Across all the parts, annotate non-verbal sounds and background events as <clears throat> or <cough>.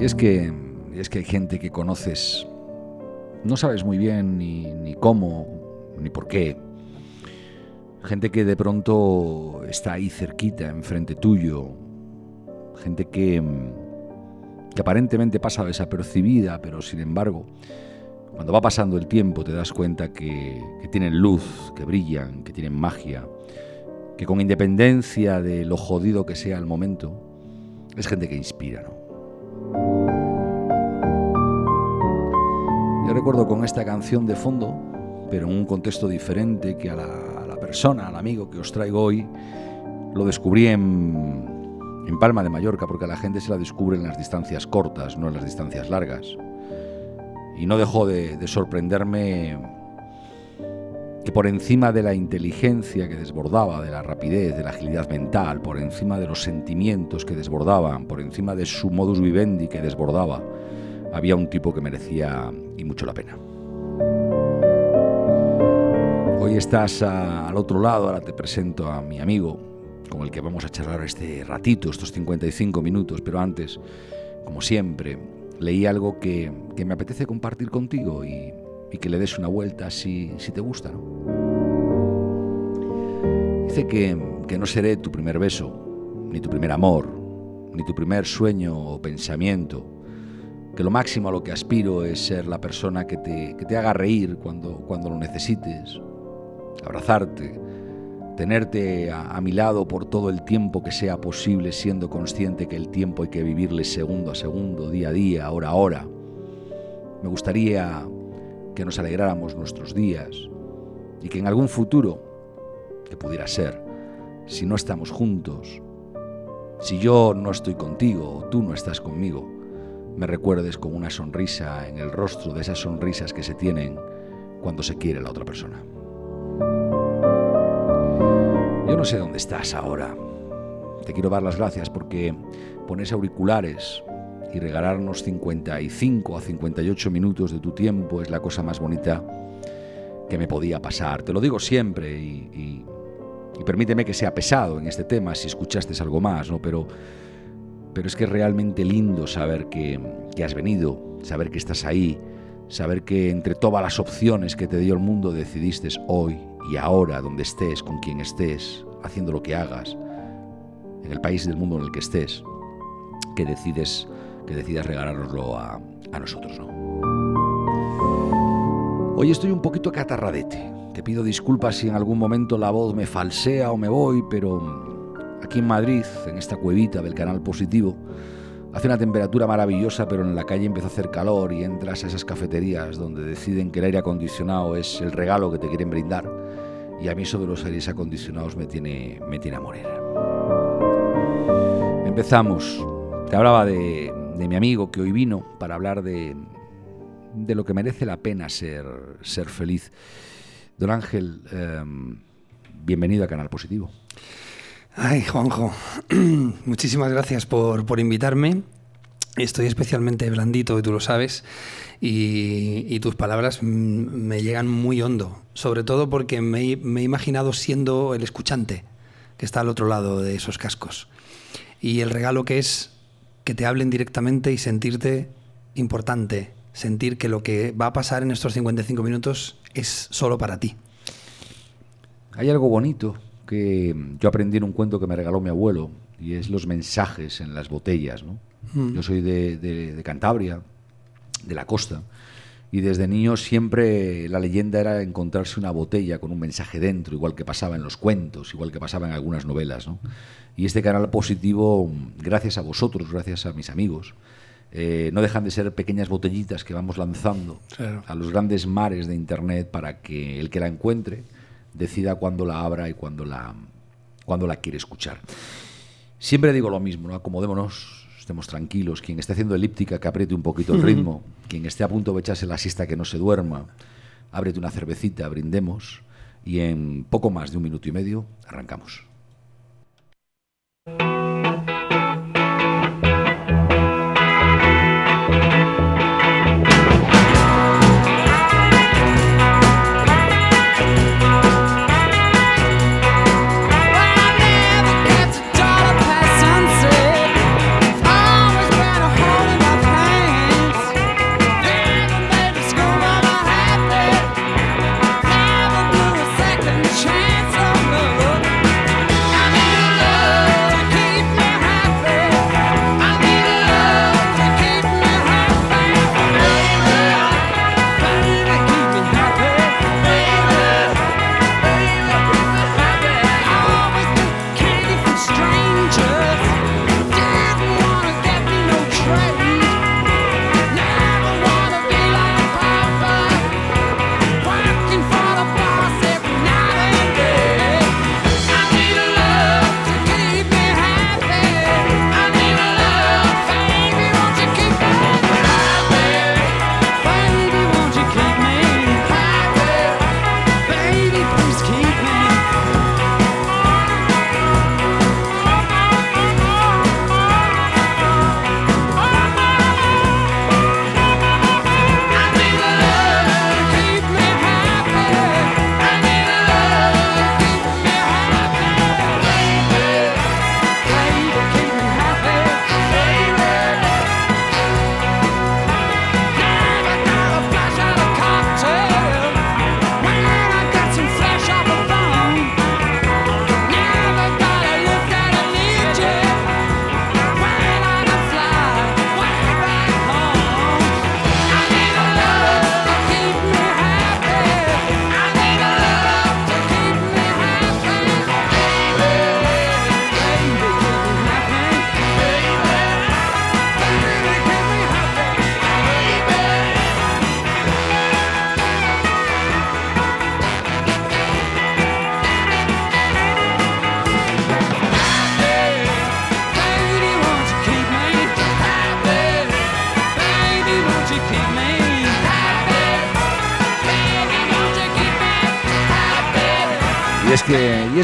Y es que, es que hay gente que conoces, no sabes muy bien ni, ni cómo, ni por qué. Gente que de pronto está ahí cerquita, enfrente tuyo. Gente que, que aparentemente pasa desapercibida, pero sin embargo, cuando va pasando el tiempo te das cuenta que, que tienen luz, que brillan, que tienen magia, que con independencia de lo jodido que sea el momento, es gente que inspira, ¿no? Yo recuerdo con esta canción de fondo, pero en un contexto diferente que a la, persona, al amigo que os traigo hoy, lo descubrí en, en Palma de Mallorca, porque a la gente se la descubre en las distancias cortas, no en las distancias largas. Y no dejó de, de sorprenderme que por encima de la inteligencia que desbordaba, de la rapidez, de la agilidad mental, por encima de los sentimientos que desbordaban, por encima de su modus vivendi que desbordaba, había un tipo que merecía y mucho la pena. Hoy estás a, al otro lado, ahora te presento a mi amigo con el que vamos a charlar este ratito, estos 55 minutos, pero antes, como siempre, leí algo que, que me apetece compartir contigo y, y, que le des una vuelta si, si te gusta. ¿no? Dice que, que no seré tu primer beso, ni tu primer amor, ni tu primer sueño o pensamiento, que lo máximo a lo que aspiro es ser la persona que te, que te haga reír cuando, cuando lo necesites, abrazarte, tenerte a, a, mi lado por todo el tiempo que sea posible, siendo consciente que el tiempo hay que vivirle segundo a segundo, día a día, hora a hora. Me gustaría que nos alegráramos nuestros días y que en algún futuro, que pudiera ser, si no estamos juntos, si yo no estoy contigo o tú no estás conmigo, me recuerdes con una sonrisa en el rostro de esas sonrisas que se tienen cuando se quiere la otra persona. Yo no sé dónde estás ahora. Te quiero dar las gracias porque pones auriculares y regalarnos 55 a 58 minutos de tu tiempo es la cosa más bonita que me podía pasar. Te lo digo siempre y, permíteme que sea pesado en este tema si escuchaste algo más, ¿no? Pero pero es que es realmente lindo saber que, que, has venido, saber que estás ahí, saber que entre todas las opciones que te dio el mundo decidiste hoy y ahora, donde estés, con quien estés, haciendo lo que hagas, en el país del mundo en el que estés, que decides, que decidas regalárnoslo a, a nosotros. ¿no? Hoy estoy un poquito catarradete. Te pido disculpas si en algún momento la voz me falsea o me voy, pero aquí en Madrid, en esta cuevita del canal positivo, hace una temperatura maravillosa, pero en la calle empieza a hacer calor y entras a esas cafeterías donde deciden que el aire acondicionado es el regalo que te quieren brindar. Y a mí eso de los aires acondicionados me tiene, me tiene a morir. Empezamos. Te hablaba de, de mi amigo que hoy vino para hablar de, de lo que merece la pena ser, ser feliz. Don Ángel, eh, bienvenido a Canal Positivo. Ay, Juanjo, <clears throat> muchísimas gracias por, por, invitarme. Estoy especialmente blandito, y tú lo sabes, y, tus palabras me llegan muy hondo, sobre todo porque me, he imaginado siendo el escuchante que está al otro lado de esos cascos. Y el regalo que es que te hablen directamente y sentirte importante, sentir que lo que va a pasar en estos 55 minutos es solo para ti. Hay algo bonito que yo aprendí en un cuento que me regaló mi abuelo y es los mensajes en las botellas. ¿no? Mm. Yo soy de, de, de, Cantabria, de la costa, y desde niño siempre la leyenda era encontrarse una botella con un mensaje dentro, igual que pasaba en los cuentos, igual que pasaba en algunas novelas. ¿no? Y este canal positivo, gracias a vosotros, gracias a mis amigos, eh, no dejan de ser pequeñas botellitas que vamos lanzando claro. a los grandes mares de Internet para que el que la encuentre decida cuándo la abra y cuándo la, cuándo la quiere escuchar. Siempre digo lo mismo, ¿no? acomodémonos, estemos tranquilos. Quien esté haciendo elíptica, que apriete un poquito el ritmo. Quien esté a punto de echarse la siesta, que no se duerma. Ábrete una cervecita, brindemos. Y en poco más de un minuto y medio, arrancamos.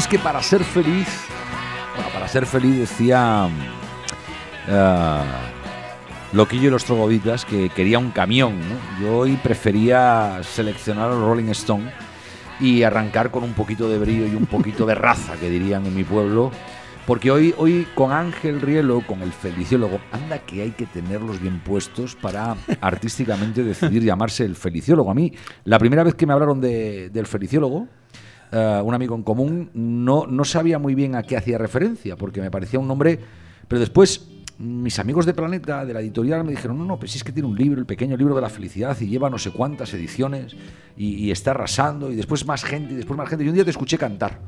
Que para ser feliz, para ser feliz decía uh, Loquillo y los Trogloditas que quería un camión. ¿no? Yo hoy prefería seleccionar a Rolling Stone y arrancar con un poquito de brillo y un poquito de raza, que dirían en mi pueblo. Porque hoy, hoy con Ángel Rielo, con el feliciólogo, anda que hay que tenerlos bien puestos para artísticamente decidir llamarse el feliciólogo. A mí, la primera vez que me hablaron de, del feliciólogo, uh, un amigo en común, no, no sabía muy bien a qué hacía referencia, porque me parecía un nombre, pero después mis amigos de Planeta, de la editorial, me dijeron, no, no, pues es que tiene un libro, el pequeño libro de la felicidad, y lleva no sé cuántas ediciones, y, y está arrasando, y después más gente, y después más gente. Y un día te escuché cantar.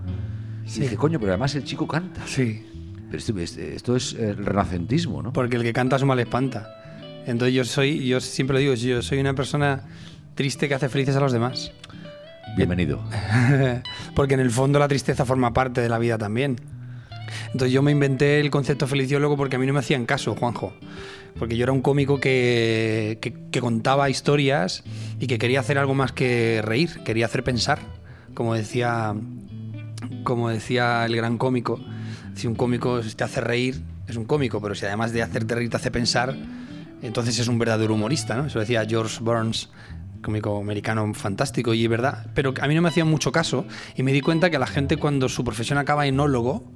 Y dije, coño, pero además el chico canta. Sí. Pero esto, esto es el renacentismo, ¿no? Porque el que canta su mal espanta. Entonces yo soy, yo siempre lo digo, yo soy una persona triste que hace felices a los demás. Bienvenido. <laughs> Porque en el fondo la tristeza forma parte de la vida también. Entonces yo me inventé el concepto feliciólogo porque a mí no me hacían caso, Juanjo. Porque yo era un cómico que, que, que contaba historias y que quería hacer algo más que reír, quería hacer pensar. Como decía, como decía el gran cómico, si un cómico te hace reír, es un cómico, pero si además de hacerte reír te hace pensar, entonces es un verdadero humorista, ¿no? Eso decía George Burns, cómico americano fantástico y verdad, pero a mí no me hacían mucho caso y me di cuenta que la gente cuando su profesión acaba enólogo,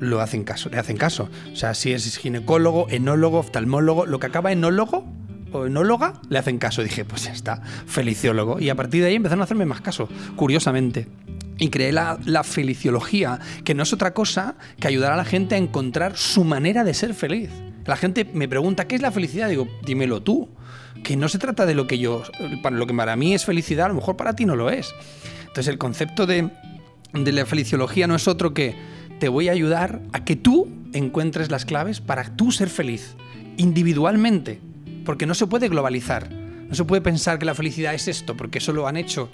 lo hacen caso, le hacen caso. O sea, si es ginecólogo, enólogo, oftalmólogo, lo que acaba enólogo o enóloga, le hacen caso. dije, pues ya está, feliciólogo. Y a partir de ahí empezaron a hacerme más caso, curiosamente. Y creé la, la feliciología, que no es otra cosa que ayudar a la gente a encontrar su manera de ser feliz. La gente me pregunta, ¿qué es la felicidad? Digo, dímelo tú. Que no se trata de lo que yo, para lo que para mí es felicidad, a lo mejor para ti no lo es. Entonces el concepto de, la feliciología no es otro que te voy a ayudar a que tú encuentres las claves para tú ser feliz, individualmente, porque no se puede globalizar. No se puede pensar que la felicidad es esto, porque eso lo han hecho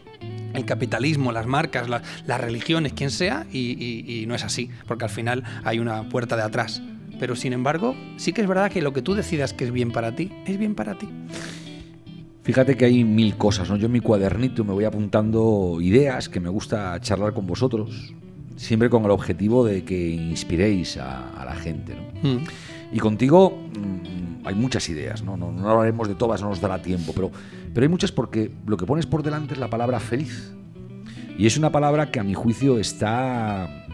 el capitalismo, las marcas, la, las religiones, quien sea, y no es así, porque al final hay una puerta de atrás. Pero sin embargo, sí que es verdad que lo que tú decidas que es bien para ti, es bien para ti. Fíjate que hay mil cosas, ¿no? Yo en mi cuadernito me voy apuntando ideas que me gusta charlar con vosotros, siempre con el objetivo de que inspiréis a, a la gente. ¿no? Mm. Y contigo mmm, hay muchas ideas, ¿no? ¿no? No, hablaremos de todas, no nos dará tiempo, pero, pero hay muchas porque lo que pones por delante es la palabra feliz. Y es una palabra que a mi juicio está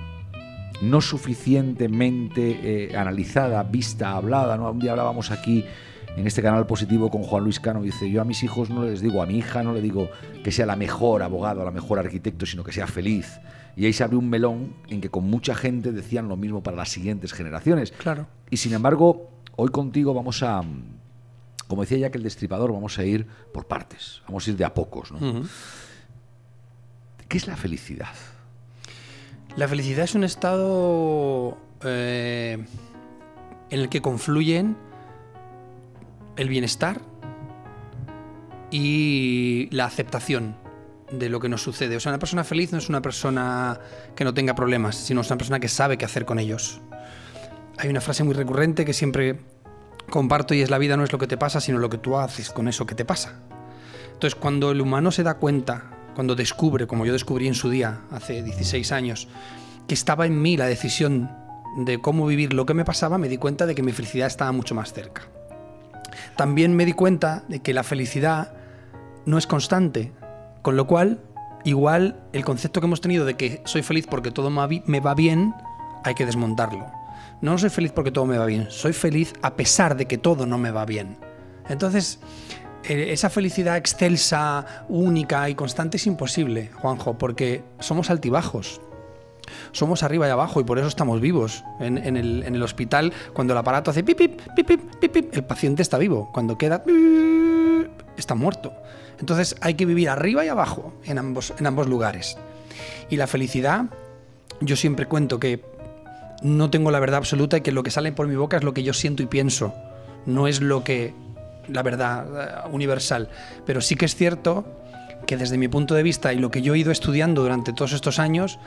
no suficientemente eh, analizada, vista, hablada. ¿no? Un día hablábamos aquí en este canal positivo con Juan Luis Cano. Dice, yo a mis hijos no les digo, a mi hija no le digo que sea la mejor abogado, la mejor arquitecto, sino que sea feliz. Y ahí se abrió un melón en que con mucha gente decían lo mismo para las siguientes generaciones. Claro. Y sin embargo, hoy contigo vamos a, como decía ya que el destripador, vamos a ir por partes, vamos a ir de a pocos. ¿no? Uh -huh. ¿Qué es la felicidad? La felicidad es un estado eh, en el que confluyen el bienestar y la aceptación de lo que nos sucede. O sea, una persona feliz no es una persona que no tenga problemas, sino es una persona que sabe qué hacer con ellos. Hay una frase muy recurrente que siempre comparto y es la vida no es lo que te pasa, sino lo que tú haces con eso que te pasa. Entonces, cuando el humano se da cuenta, cuando descubre, como yo descubrí en su día, hace 16 años, que estaba en mí la decisión de cómo vivir lo que me pasaba, me di cuenta de que mi felicidad estaba mucho más cerca. También me di cuenta de que la felicidad no es constante, con lo cual, igual el concepto que hemos tenido de que soy feliz porque todo me va bien, hay que desmontarlo. No soy feliz porque todo me va bien, soy feliz a pesar de que todo no me va bien. Entonces, esa felicidad excelsa, única y constante es imposible, Juanjo, porque somos altibajos. Somos arriba y abajo y por eso estamos vivos. En, el, hospital, cuando el aparato hace pip, pip, pip, pip, pip, el paciente está vivo. Cuando queda, está muerto. Entonces hay que vivir arriba y abajo en ambos, en ambos lugares. Y la felicidad, yo siempre cuento que no tengo la verdad absoluta y que lo que sale por mi boca es lo que yo siento y pienso. No es lo que la verdad uh, universal. Pero sí que es cierto que desde mi punto de vista y lo que yo he ido estudiando durante todos estos años,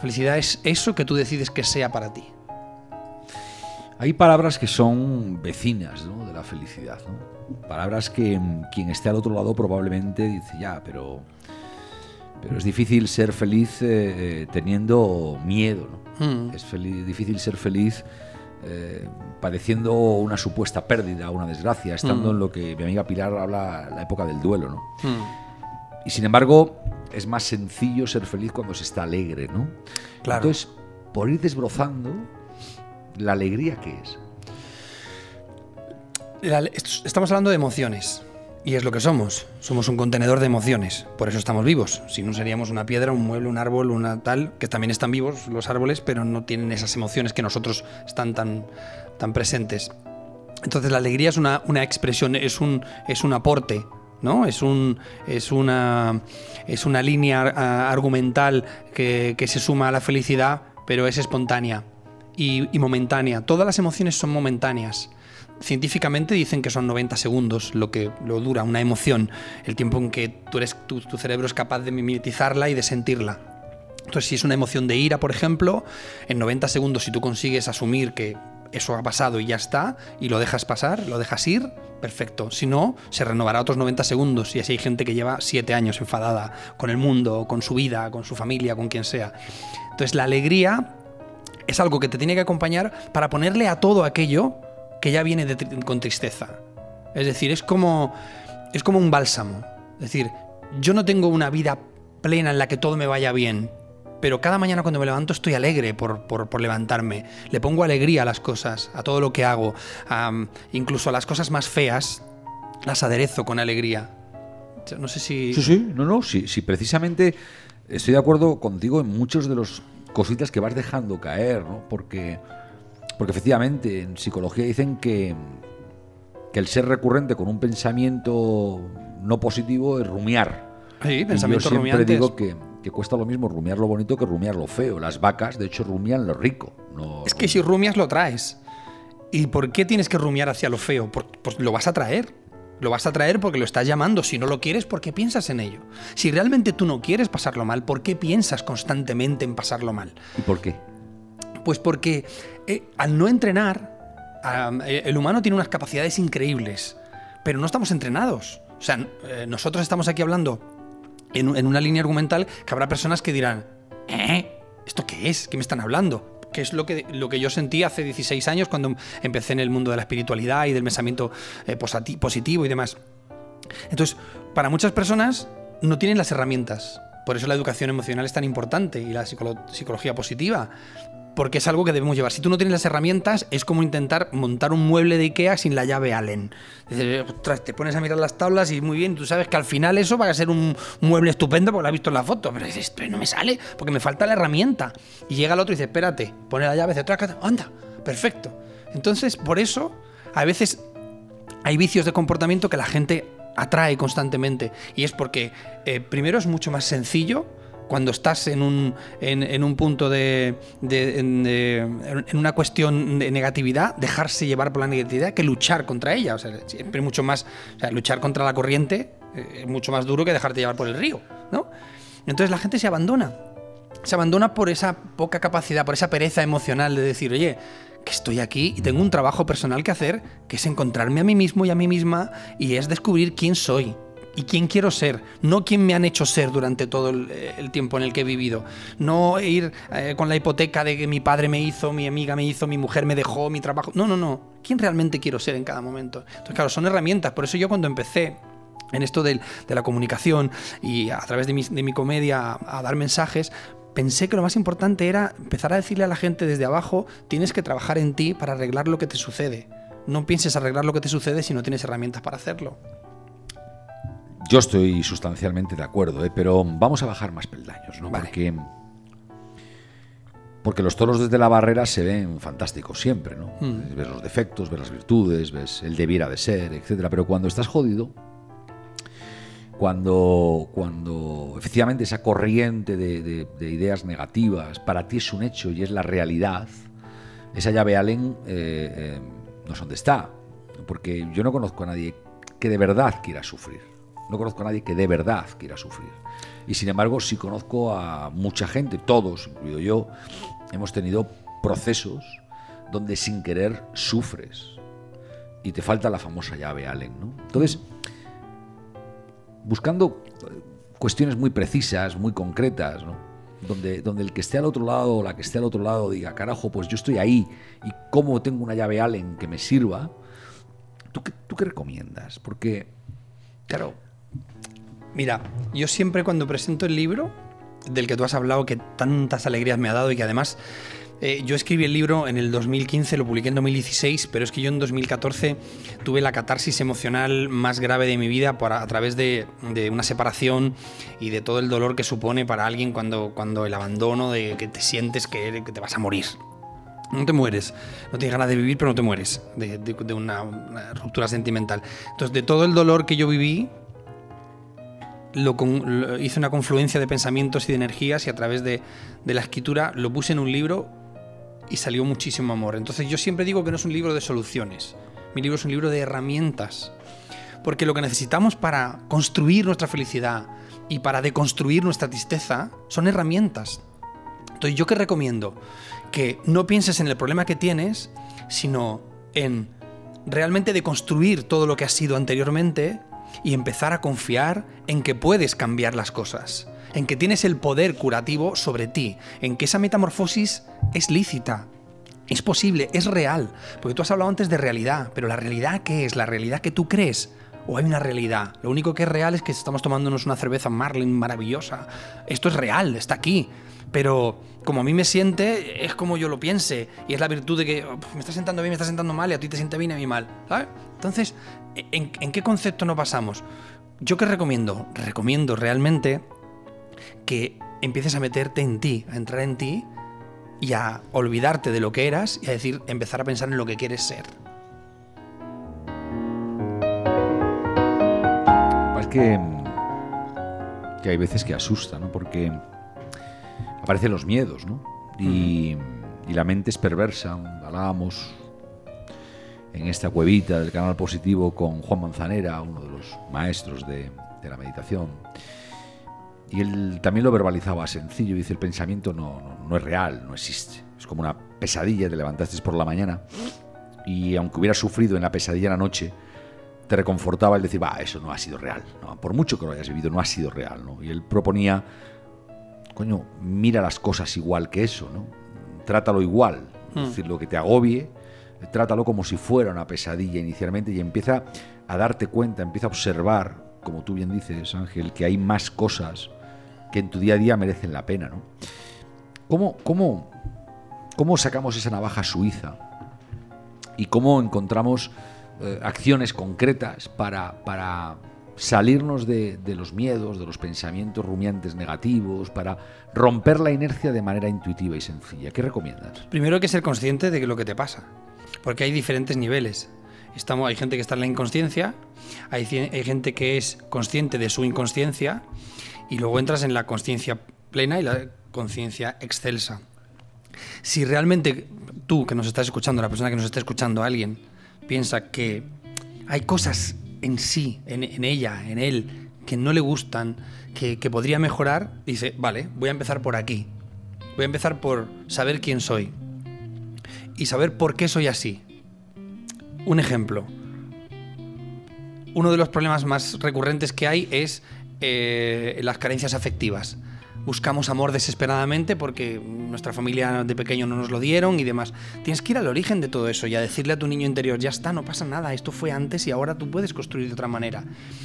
felicidad es eso que tú decides que sea para ti. Hay palabras que son vecinas ¿no? de la felicidad. ¿no? Palabras que quien esté al otro lado probablemente dice, ya, pero Pero es difícil ser feliz eh, teniendo miedo, ¿no? Mm. Es feliz- difícil ser feliz eh, padeciendo una supuesta pérdida, una desgracia, estando Mm. en lo que mi amiga Pilar habla la época del duelo, ¿no? Mm. Y sin embargo, es más sencillo ser feliz cuando se está alegre, ¿no? Claro. Entonces, por ir desbrozando, la alegría que es. La- estamos hablando de emociones. Y es lo que somos. Somos un contenedor de emociones. Por eso estamos vivos. Si no seríamos una piedra, un mueble, un árbol, una tal, que también están vivos los árboles, pero no tienen esas emociones que nosotros están tan, tan presentes. Entonces la alegría es una, una expresión, es un, es un aporte, ¿no? Es, un, es, una, es una línea argumental que, que se suma a la felicidad, pero es espontánea y momentánea. Todas las emociones son momentáneas. Científicamente dicen que son 90 segundos lo que lo dura una emoción, el tiempo en que tú eres, tu, tu cerebro es capaz de mimetizarla y de sentirla. Entonces, si es una emoción de ira, por ejemplo, en 90 segundos, si tú consigues asumir que eso ha pasado y ya está, y lo dejas pasar, lo dejas ir, perfecto. Si no, se renovará otros 90 segundos. Y así hay gente que lleva 7 años enfadada con el mundo, con su vida, con su familia, con quien sea. Entonces, la alegría es algo que te tiene que acompañar para ponerle a todo aquello que ya viene de con tristeza. Es decir, es como, es como un bálsamo. Es decir, yo no tengo una vida plena en la que todo me vaya bien, pero cada mañana cuando me levanto estoy alegre por, por- por levantarme. Le pongo alegría a las cosas, a todo lo que hago, a, incluso a las cosas más feas, las aderezo con alegría. No sé si... Sí, sí, no, no, sí, sí, precisamente estoy de acuerdo contigo en muchos de los cositas que vas dejando caer, ¿no? Porque, porque efectivamente en psicología dicen que, que el ser recurrente con un pensamiento no positivo es rumiar. Sí, Y yo siempre rumiantes. digo que, que cuesta lo mismo rumiar lo bonito que rumiar lo feo. Las vacas, de hecho, rumian lo rico. No Es que si rumias lo traes. ¿Y por qué tienes que rumiar hacia lo feo? Pues lo vas a traer. Lo vas a traer porque lo estás llamando. Si no lo quieres, ¿por qué piensas en ello? Si realmente tú no quieres pasarlo mal, ¿por qué piensas constantemente en pasarlo mal? ¿Y por qué? Pues porque eh, al no entrenar, eh, el humano tiene unas capacidades increíbles, pero no estamos entrenados. O sea, eh, nosotros estamos aquí hablando en, un- en una línea argumental que habrá personas que dirán. ¿Esto qué es? ¿Qué me están hablando? Que es lo que, lo que yo sentí hace 16 años cuando empecé en el mundo de la espiritualidad y del pensamiento positivo y demás. Entonces, para muchas personas no tienen las herramientas. Por eso la educación emocional es tan importante y la psicolo- psicología positiva. Porque es algo que debemos llevar. Si tú no tienes las herramientas, es como intentar montar un mueble de Ikea sin la llave Allen. Dices, "Ostras, te pones a mirar las tablas y muy bien, tú sabes que al final eso va a ser un mueble estupendo porque lo has visto en la foto. Pero dices, "Pero no me sale porque me falta la herramienta. Y llega el otro y dice, espérate, pone la llave, dice, "Traca, anda, perfecto. Entonces, por eso, a veces hay vicios de comportamiento que la gente atrae constantemente. Y es porque, eh, primero, es mucho más sencillo cuando estás en un, en, un punto de, de- en, de- en una cuestión de negatividad, dejarse llevar por la negatividad que luchar contra ella. O sea, siempre mucho más, o sea, luchar contra la corriente eh, es mucho más duro que dejarte llevar por el río, ¿no? Entonces la gente se abandona se abandona por esa poca capacidad, por esa pereza emocional de decir, oye, que estoy aquí y tengo un trabajo personal que hacer, que es encontrarme a mí mismo y a mí misma y es descubrir quién soy y quién quiero ser, no quién me han hecho ser durante todo el, tiempo en el que he vivido. No ir eh, con la hipoteca de que mi padre me hizo, mi amiga me hizo, mi mujer me dejó, mi trabajo. No, no, no. ¿Quién realmente quiero ser en cada momento? Entonces, claro, son herramientas. Por eso yo cuando empecé en esto de, la comunicación y a través de mi, comedia a dar mensajes, pensé que lo más importante era empezar a decirle a la gente desde abajo, tienes que trabajar en ti para arreglar lo que te sucede. No pienses arreglar lo que te sucede si no tienes herramientas para hacerlo. Yo estoy sustancialmente de acuerdo, ¿eh? pero vamos a bajar más peldaños, ¿no? Vale. Porque, porque los toros desde la barrera se ven fantásticos siempre, ¿no? Mm. Ves los defectos, ves las virtudes, ves el debiera de ser, etcétera. Pero cuando estás jodido, cuando, cuando efectivamente esa corriente de, de- de ideas negativas para ti es un hecho y es la realidad, esa llave Allen eh, eh, no sé dónde está. Porque yo no conozco a nadie que de verdad quiera sufrir. No conozco a nadie que de verdad quiera sufrir. Y sin embargo, sí conozco a mucha gente, todos, incluido yo, hemos tenido procesos donde sin querer sufres. Y te falta la famosa llave Allen, ¿no? Entonces, buscando eh, cuestiones muy precisas, muy concretas, ¿no? Donde, donde el que esté al otro lado o la que esté al otro lado diga, carajo, pues yo estoy ahí y cómo tengo una llave Allen que me sirva, ¿tú qué, tú qué recomiendas? Porque, claro... Mira, yo siempre cuando presento el libro, del que tú has hablado, que tantas alegrías me ha dado y que además eh, yo escribí el libro en el 2015, lo publiqué en 2016, pero es que yo en 2014 tuve la catarsis emocional más grave de mi vida a través de, una separación y de todo el dolor que supone para alguien cuando, cuando el abandono, de que te sientes que, te vas a morir. No te mueres, no tienes ganas de vivir, pero no te mueres de, una, ruptura sentimental. Entonces, de todo el dolor que yo viví, lo, hice una confluencia de pensamientos y de energías y a través de, de, la escritura lo puse en un libro y salió muchísimo amor. Entonces yo siempre digo que no es un libro de soluciones, mi libro es un libro de herramientas, porque lo que necesitamos para construir nuestra felicidad y para deconstruir nuestra tristeza son herramientas. Entonces yo que recomiendo que no pienses en el problema que tienes, sino en realmente deconstruir todo lo que has sido anteriormente y empezar a confiar en que puedes cambiar las cosas en que tienes el poder curativo sobre ti, en que esa metamorfosis es lícita, es posible, es real. Porque tú has hablado antes de realidad, pero la realidad qué es? La realidad que tú crees. ¿O hay una realidad? Lo único que es real es que estamos tomándonos una cerveza Marlin maravillosa. Esto es real, está aquí. Pero como a mí me siente, es como yo lo piense. Y es la virtud de que me está sentando bien, me está sentando mal, y a ti te siente bien y a mí mal. ¿sabes? Entonces, ¿en, ¿en qué concepto nos basamos? ¿Yo qué recomiendo? Recomiendo realmente que empieces a meterte en ti, a entrar en ti y a olvidarte de lo que eras y a decir, empezar a pensar en lo que quieres ser. Es que, que hay veces que asusta, ¿no? Porque aparecen los miedos, ¿no? Y, la mente es perversa. Hablábamos en esta cuevita del canal positivo con Juan Manzanera, uno de los maestros de, de la meditación. Y él también lo verbalizaba sencillo, dice, el pensamiento no, no, es real, no existe. Es como una pesadilla, te levantaste por la mañana y aunque hubieras sufrido en la pesadilla en la noche, te reconfortaba el decir, va, eso no ha sido real. Por mucho que lo hayas vivido, no ha sido real. ¿no? Y él proponía, coño, mira las cosas igual que eso, ¿no? Trátalo igual. Es hmm. decir, lo que te agobie, trátalo como si fuera una pesadilla inicialmente y empieza a darte cuenta, empieza a observar, como tú bien dices, Ángel, que hay más cosas que en tu día a día merecen la pena. ¿no? ¿Cómo, cómo, cómo sacamos esa navaja suiza? ¿Y cómo encontramos eh, acciones concretas para, para salirnos de, los miedos, de los pensamientos rumiantes negativos, para romper la inercia de manera intuitiva y sencilla? ¿Qué recomiendas? Primero hay que ser consciente de lo que te pasa, porque hay diferentes niveles. Estamos, hay gente que está en la inconsciencia, hay, hay gente que es consciente de su inconsciencia y luego entras en la conciencia plena y la conciencia excelsa. Si realmente tú que nos estás escuchando, la persona que nos está escuchando, alguien, piensa que hay cosas en sí, en, ella, en él, que no le gustan, que, podría mejorar, dice, vale, voy a empezar por aquí. Voy a empezar por saber quién soy y saber por qué soy así. Un ejemplo. Uno de los problemas más recurrentes que hay es eh, las carencias afectivas. Buscamos amor desesperadamente porque nuestra familia de pequeño no nos lo dieron y demás. Tienes que ir al origen de todo eso y a decirle a tu niño interior, ya está, no pasa nada, esto fue antes y ahora tú puedes construir de otra manera.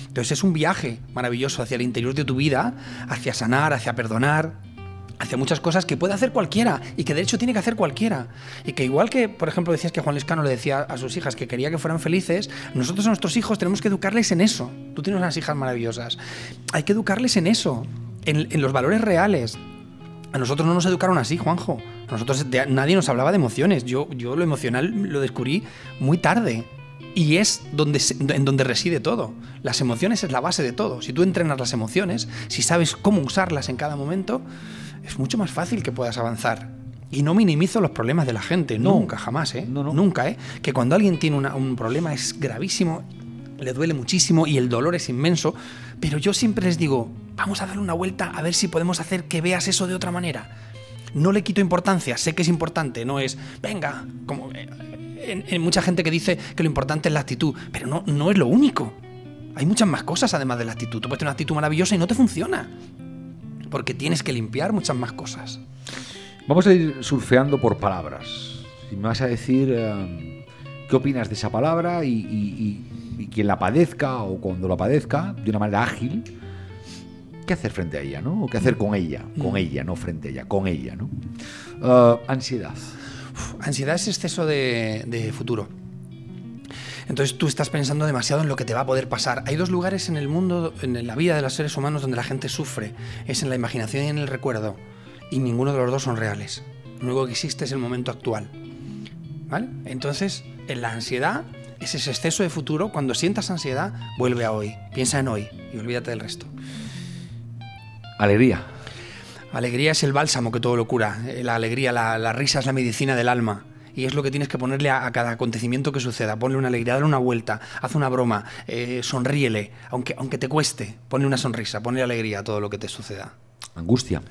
Entonces es un viaje maravilloso hacia el interior de tu vida, hacia sanar, hacia perdonar, hacia muchas cosas que puede hacer cualquiera y que de hecho tiene que hacer cualquiera. Y que igual que, por ejemplo, decías que Juan Lescano le decía a sus hijas que quería que fueran felices, nosotros a nuestros hijos tenemos que educarles en eso. Tú tienes unas hijas maravillosas. Hay que educarles en eso, en, los valores reales. A nosotros no nos educaron así, Juanjo. A nosotros nadie nos hablaba de emociones. Yo, yo lo emocional lo descubrí muy tarde. Y es donde, en donde reside todo. Las emociones es la base de todo. Si tú entrenas las emociones, si sabes cómo usarlas en cada momento, es mucho más fácil que puedas avanzar. Y no minimizo los problemas de la gente, nunca, jamás, ¿eh? No, Nunca, ¿eh? Que cuando alguien tiene un problema es gravísimo, le duele muchísimo y el dolor es inmenso, pero yo siempre les digo, vamos a darle una vuelta a ver si podemos hacer que veas eso de otra manera. No le quito importancia, sé que es importante, no es, venga, como... Eh, en, mucha gente que dice que lo importante es la actitud, pero no, no es lo único. Hay muchas más cosas además de la actitud. Tú puedes tener una actitud maravillosa y no te funciona. Porque tienes que limpiar muchas más cosas. Vamos a ir surfeando por palabras. Y me vas a decir eh, qué opinas de esa palabra y, quien la padezca o cuando la padezca de una manera ágil, qué hacer frente a ella, ¿no? O qué hacer con ella, con mm. ella, no frente a ella, con ella, ¿no? Uh, ansiedad. ansiedad es exceso de, de futuro. Entonces tú estás pensando demasiado en lo que te va a poder pasar. Hay dos lugares en el mundo, en la vida de los seres humanos, donde la gente sufre. Es en la imaginación y en el recuerdo. Y ninguno de los dos son reales. Lo único que existe es el momento actual. ¿Vale? Entonces, en la ansiedad es ese exceso de futuro. Cuando sientas ansiedad, vuelve a hoy. Piensa en hoy y olvídate del resto. Alegría. Alegría es el bálsamo que todo lo cura. La alegría, la, la risa es la medicina del alma y es lo que tienes que ponerle a, cada acontecimiento que suceda. Ponle una alegría, dale una vuelta, haz una broma, eh, sonríele, aunque, aunque te cueste, ponle una sonrisa, ponle alegría a todo lo que te suceda. Angustia.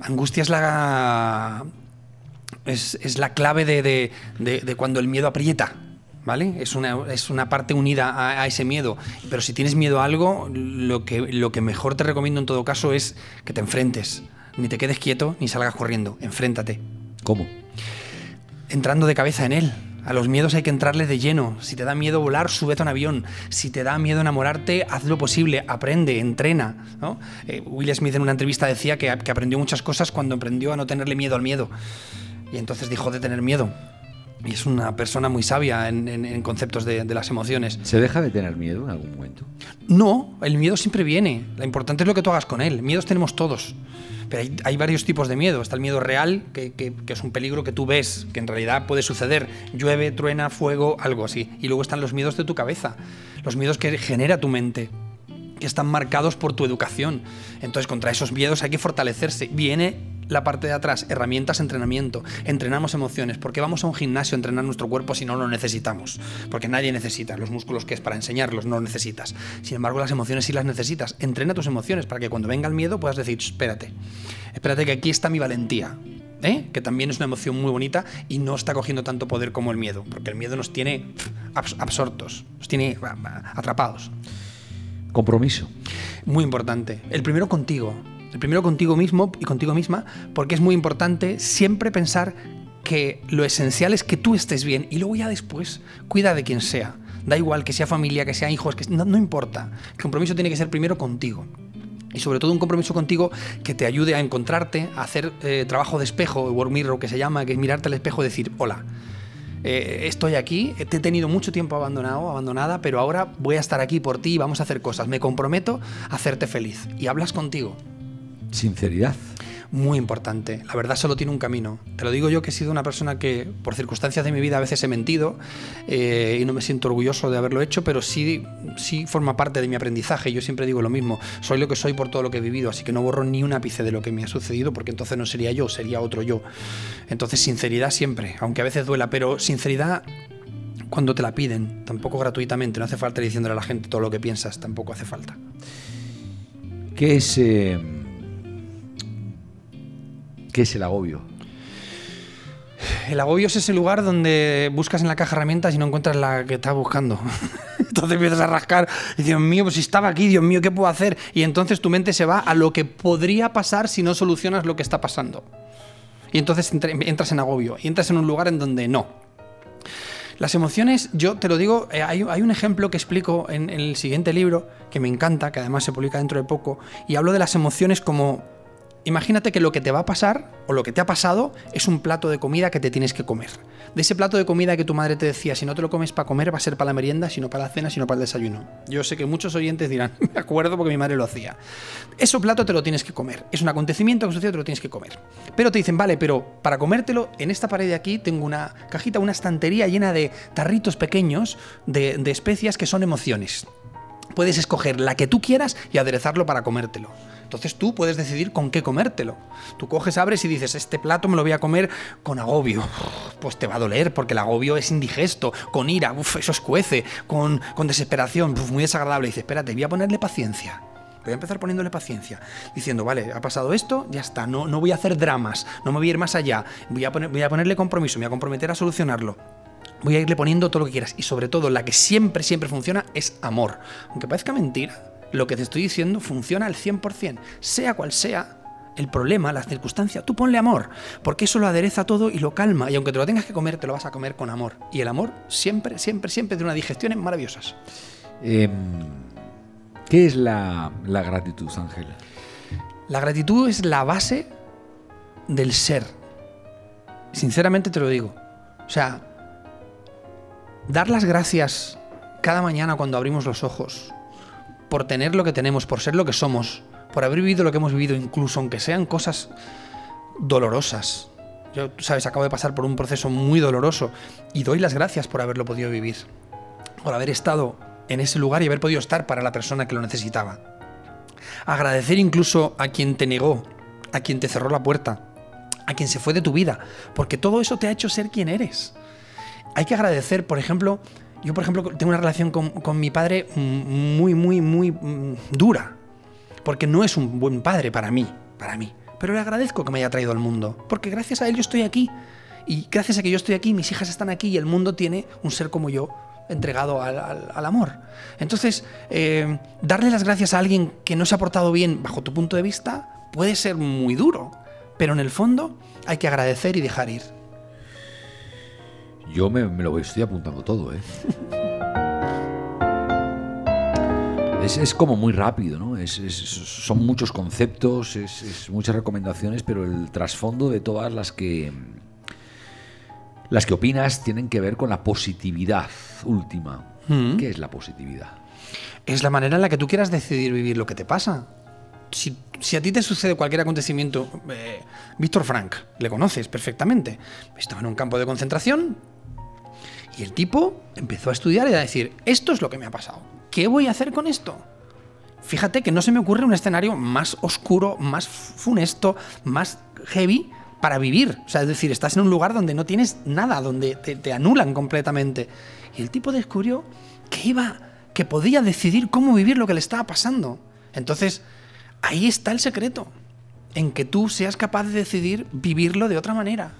Angustia es la, es, la clave de, cuando el miedo aprieta. ¿Vale? Es una, es una parte unida a, a, ese miedo. Pero si tienes miedo a algo, lo que, lo que mejor te recomiendo en todo caso es que te enfrentes. Ni te quedes quieto ni salgas corriendo. Enfréntate. ¿Cómo? entrando de cabeza en él. A los miedos hay que entrarle de lleno. Si te da miedo volar, súbete a un avión. Si te da miedo enamorarte, haz lo posible, aprende, entrena. Eh, Will Smith en una entrevista decía que, aprendió muchas cosas cuando aprendió a no tenerle miedo al miedo. Y entonces dijo de tener miedo. Y es una persona muy sabia en, conceptos de, de, las emociones. ¿Se deja de tener miedo en algún momento? No, el miedo siempre viene. Lo importante es lo que tú hagas con él. Miedos tenemos todos. Pero hay, varios tipos de miedo. Está el miedo real, que, es un peligro que tú ves, que en realidad puede suceder. Llueve, truena, fuego, algo así. Y luego están los miedos de tu cabeza, los miedos que genera tu mente que están marcados por tu educación. Entonces, contra esos miedos hay que fortalecerse. Viene la parte de atrás, herramientas, entrenamiento. Entrenamos emociones. ¿Por qué vamos a un gimnasio a entrenar nuestro cuerpo si no lo necesitamos? Porque nadie necesita. Los músculos que es para enseñarlos no lo necesitas. Sin embargo, las emociones sí las necesitas. Entrena tus emociones para que cuando venga el miedo puedas decir, espérate, espérate que aquí está mi valentía. ¿Eh? que también es una emoción muy bonita y no está cogiendo tanto poder como el miedo, porque el miedo nos tiene absortos, nos tiene atrapados. Compromiso. Muy importante. El primero contigo. El primero contigo mismo y contigo misma, porque es muy importante siempre pensar que lo esencial es que tú estés bien y luego ya después cuida de quien sea. Da igual que sea familia, que sea hijos, que no, importa. El compromiso tiene que ser primero contigo. Y sobre todo un compromiso contigo que te ayude a encontrarte, a hacer eh, trabajo de espejo, work mirror que se llama, que es mirarte al espejo y decir, hola, eh, estoy aquí, te he tenido mucho tiempo abandonado, abandonada, pero ahora voy a estar aquí por ti y vamos a hacer cosas. Me comprometo a hacerte feliz. Y hablas contigo. Sinceridad. Muy importante. La verdad solo tiene un camino. Te lo digo yo que he sido una persona que por circunstancias de mi vida a veces he mentido eh, y no me siento orgulloso de haberlo hecho, pero sí, sí forma parte de mi aprendizaje. Yo siempre digo lo mismo. Soy lo que soy por todo lo que he vivido, así que no borro ni un ápice de lo que me ha sucedido porque entonces no sería yo, sería otro yo. Entonces sinceridad siempre, aunque a veces duela, pero sinceridad cuando te la piden, tampoco gratuitamente, no hace falta diciéndole a la gente todo lo que piensas, tampoco hace falta. ¿Qué es... Eh, ¿Qué es el agobio? El agobio es ese lugar donde buscas en la caja herramientas y no encuentras la que estás buscando. <laughs> entonces empiezas a rascar Dios mío, pues si estaba aquí, Dios mío, ¿qué puedo hacer? Y entonces tu mente se va a lo que podría pasar si no solucionas lo que está pasando. Y entonces entras en agobio y entras en un lugar en donde no. Las emociones, yo te lo digo, eh, hay, un ejemplo que explico en el siguiente libro que me encanta, que además se publica dentro de poco, y hablo de las emociones como Imagínate que lo que te va a pasar o lo que te ha pasado es un plato de comida que te tienes que comer. De ese plato de comida que tu madre te decía, si no te lo comes para comer, va a ser para la merienda, sino para la cena, sino para el desayuno. Yo sé que muchos oyentes dirán, <laughs> me acuerdo porque mi madre lo hacía. Ese plato te lo tienes que comer. Es un acontecimiento que sucede, te lo tienes que comer. Pero te dicen, vale, pero para comértelo, en esta pared de aquí tengo una cajita, una estantería llena de tarritos pequeños de especias que son emociones. Puedes escoger la que tú quieras y aderezarlo para comértelo. Entonces tú puedes decidir con qué comértelo. Tú coges, abres y dices, este plato me lo voy a comer con agobio. Pues te va a doler porque el agobio es indigesto, con ira, eso escuece, con, con desesperación, muy desagradable. Y dices, espérate, voy a ponerle paciencia. Voy a empezar poniéndole paciencia, diciendo, vale, ha pasado esto, ya está, no, no voy a hacer dramas, no me voy a ir más allá, voy a, poner, voy a ponerle compromiso, me voy a comprometer a solucionarlo. Voy a irle poniendo todo lo que quieras. Y sobre todo, la que siempre, siempre funciona es amor. Aunque parezca mentira, lo que te estoy diciendo funciona al 100%, sea cual sea el problema, la circunstancia, tú ponle amor, porque eso lo adereza todo y lo calma. Y aunque te lo tengas que comer, te lo vas a comer con amor. Y el amor siempre, siempre, siempre de una digestiones maravillosas. Em, ¿Qué es la, la gratitud, Ángel? La gratitud es la base del ser. Sinceramente te lo digo. O sea, dar las gracias cada mañana cuando abrimos los ojos por tener lo que tenemos, por ser lo que somos, por haber vivido lo que hemos vivido, incluso aunque sean cosas dolorosas. Yo, sabes, acabo de pasar por un proceso muy doloroso y doy las gracias por haberlo podido vivir, por haber estado en ese lugar y haber podido estar para la persona que lo necesitaba. Agradecer incluso a quien te negó, a quien te cerró la puerta, a quien se fue de tu vida, porque todo eso te ha hecho ser quien eres. Hay que agradecer, por ejemplo, yo por ejemplo tengo una relación con, con mi padre muy, muy, muy mm, dura, porque no es un buen padre para mí, para mí. Pero le agradezco que me haya traído al mundo, porque gracias a él yo estoy aquí. Y gracias a que yo estoy aquí, mis hijas están aquí y el mundo tiene un ser como yo entregado al, amor. Entonces, eh, darle las gracias a alguien que no se ha portado bien bajo tu punto de vista puede ser muy duro, pero en el fondo hay que agradecer y dejar ir. Yo me, me lo estoy apuntando todo, ¿eh? Es, como muy rápido, ¿no? son muchos conceptos, es, muchas recomendaciones, pero el trasfondo de todas las que las que opinas tienen que ver con la positividad última. Mm. ¿Qué es la positividad? Es la manera en la que tú quieras decidir vivir lo que te pasa. Si, a ti te sucede cualquier acontecimiento, eh, Víctor Frank, le conoces perfectamente, estaba en un campo de concentración y el tipo empezó a estudiar y a decir, esto es lo que me ha pasado ¿qué voy a hacer con esto? Fíjate que no se me ocurre un escenario más oscuro, más funesto, más heavy para vivir. O sea, es decir, estás en un lugar donde no tienes nada, donde te, anulan completamente. Y el tipo descubrió que iba, que podía decidir cómo vivir lo que le estaba pasando. Entonces, ahí está el secreto, en que tú seas capaz de decidir vivirlo de otra manera.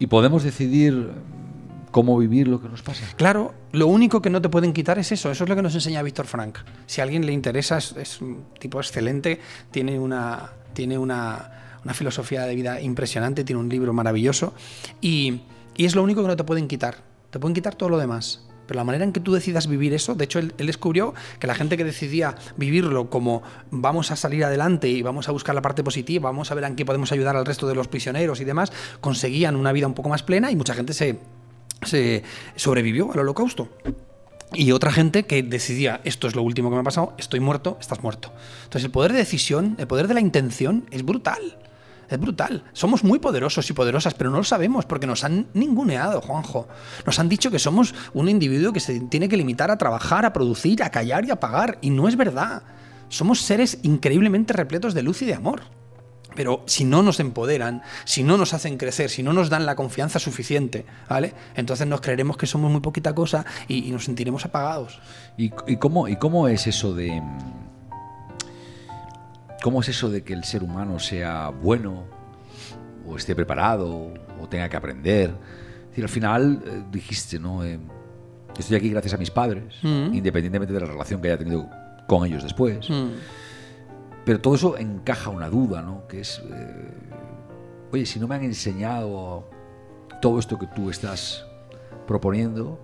Y podemos decidir cómo vivir lo que nos pasa. Claro, lo único que no te pueden quitar es eso. Eso es lo que nos enseña Víctor Frank. Si a alguien le interesa, es, un tipo excelente, tiene una, tiene una, filosofía de vida impresionante, tiene un libro maravilloso y, es lo único que no te pueden quitar. Te pueden quitar todo lo demás. Pero la manera en que tú decidas vivir eso, de hecho él, descubrió que la gente que decidía vivirlo como vamos a salir adelante y vamos a buscar la parte positiva, vamos a ver en qué podemos ayudar al resto de los prisioneros y demás, conseguían una vida un poco más plena y mucha gente se, se sobrevivió al holocausto. Y otra gente que decidía, esto es lo último que me ha pasado, estoy muerto, estás muerto. Entonces el poder de decisión, el poder de la intención es brutal. Es brutal. Somos muy poderosos y poderosas, pero no lo sabemos porque nos han ninguneado, Juanjo. Nos han dicho que somos un individuo que se tiene que limitar a trabajar, a producir, a callar y a pagar. Y no es verdad. Somos seres increíblemente repletos de luz y de amor. Pero si no nos empoderan, si no nos hacen crecer, si no nos dan la confianza suficiente, ¿vale? Entonces nos creeremos que somos muy poquita cosa y, nos sentiremos apagados. ¿Y, cómo, ¿Y cómo es eso de. ¿Cómo es eso de que el ser humano sea bueno, o esté preparado, o tenga que aprender? Es decir, al final eh, dijiste, ¿no? Eh, estoy aquí gracias a mis padres, mm. independientemente de la relación que haya tenido con ellos después. Mm. Pero todo eso encaja una duda, ¿no? Que es, eh, oye, si no me han enseñado todo esto que tú estás proponiendo,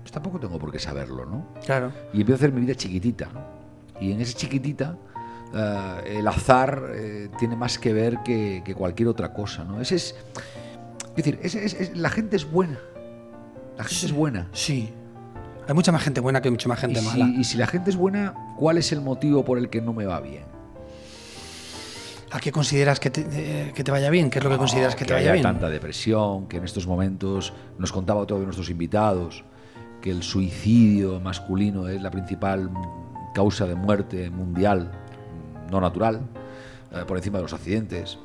pues tampoco tengo por qué saberlo, ¿no? Claro. Y empiezo a hacer mi vida chiquitita. Y en esa chiquitita, eh, el azar eh, tiene más que ver que, cualquier otra cosa, ¿no? Ese es, es decir, la gente es buena. La gente es buena. Sí. Hay mucha más gente buena que mucha más gente mala. y si la gente es buena, ¿cuál es el motivo por el que no me va bien? ¿A qué consideras que te, eh, que te vaya bien? ¿Qué es lo que consideras que, te vaya bien? tanta depresión, que en estos momentos nos contaba otro de nuestros invitados, que el suicidio masculino es la principal causa de muerte mundial, no natural, eh, por encima de los accidentes.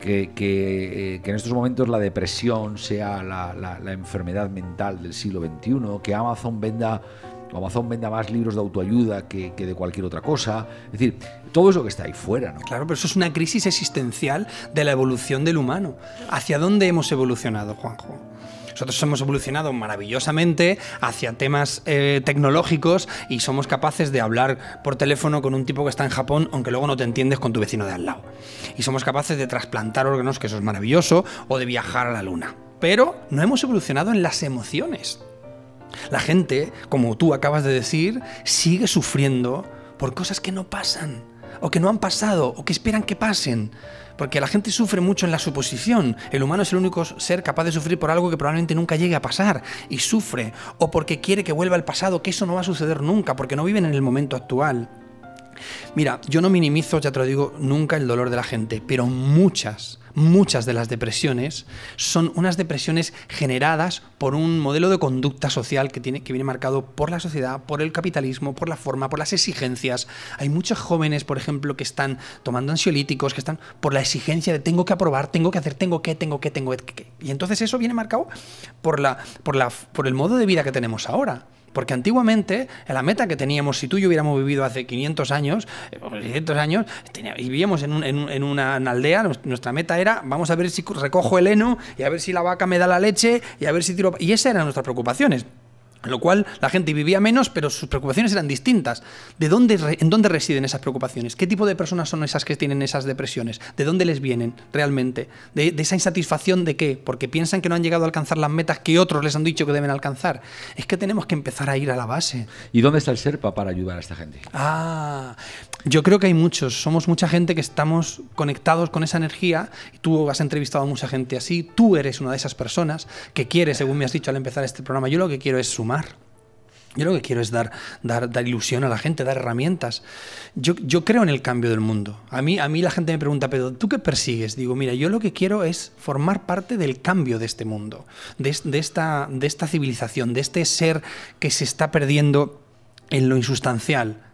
Que, que, eh, que, en estos momentos la depresión sea la, la, la enfermedad mental del siglo XXI, que Amazon venda Amazon venda más libros de autoayuda que, de cualquier otra cosa. Es decir, todo eso que está ahí fuera. ¿no? Claro, pero eso es una crisis existencial de la evolución del humano. ¿Hacia dónde hemos evolucionado, Juanjo? Nosotros hemos evolucionado maravillosamente hacia temas eh, tecnológicos y somos capaces de hablar por teléfono con un tipo que está en Japón, aunque luego no te entiendes con tu vecino de al lado. Y somos capaces de trasplantar órganos, que eso es maravilloso, o de viajar a la luna. Pero no hemos evolucionado en las emociones. La gente, como tú acabas de decir, sigue sufriendo por cosas que no pasan, o que no han pasado, o que esperan que pasen. Porque la gente sufre mucho en la suposición. El humano es el único ser capaz de sufrir por algo que probablemente nunca llegue a pasar. Y sufre. O porque quiere que vuelva al pasado, que eso no va a suceder nunca, porque no viven en el momento actual. Mira, yo no minimizo, ya te lo digo, nunca el dolor de la gente, pero muchas, muchas de las depresiones son unas depresiones generadas por un modelo de conducta social que, tiene, que viene marcado por la sociedad, por el capitalismo, por la forma, por las exigencias. Hay muchos jóvenes, por ejemplo, que están tomando ansiolíticos, que están por la exigencia de tengo que aprobar, tengo que hacer, tengo que, tengo que, tengo que. Y entonces eso viene marcado por, la, por, la, por el modo de vida que tenemos ahora. Porque antiguamente, la meta que teníamos, si tú y yo hubiéramos vivido hace 500 años, 500 eh, años, vivíamos en, en, una aldea, nuestra meta era, vamos a ver si recojo el heno, y a ver si la vaca me da la leche, y a ver si tiro... Y esas eran nuestras preocupaciones lo cual la gente vivía menos, pero sus preocupaciones eran distintas. ¿De dónde, ¿En dónde residen esas preocupaciones? ¿Qué tipo de personas son esas que tienen esas depresiones? ¿De dónde les vienen realmente? ¿De, esa insatisfacción de qué? Porque piensan que no han llegado a alcanzar las metas que otros les han dicho que deben alcanzar. Es que tenemos que empezar a ir a la base. ¿Y dónde está el SERPA para ayudar a esta gente? Ah, yo creo que hay muchos. Somos mucha gente que estamos conectados con esa energía. Tú has entrevistado a mucha gente así. Tú eres una de esas personas que quiere, según me has dicho al empezar este programa, yo lo que quiero es sumar yo lo que quiero es dar, dar, dar ilusión a la gente, dar herramientas. Yo, yo, creo en el cambio del mundo. A mí, a mí la gente me pregunta, pero ¿tú qué persigues? Digo, mira, yo lo que quiero es formar parte del cambio de este mundo, de, esta, de esta civilización, de este ser que se está perdiendo en lo insustancial.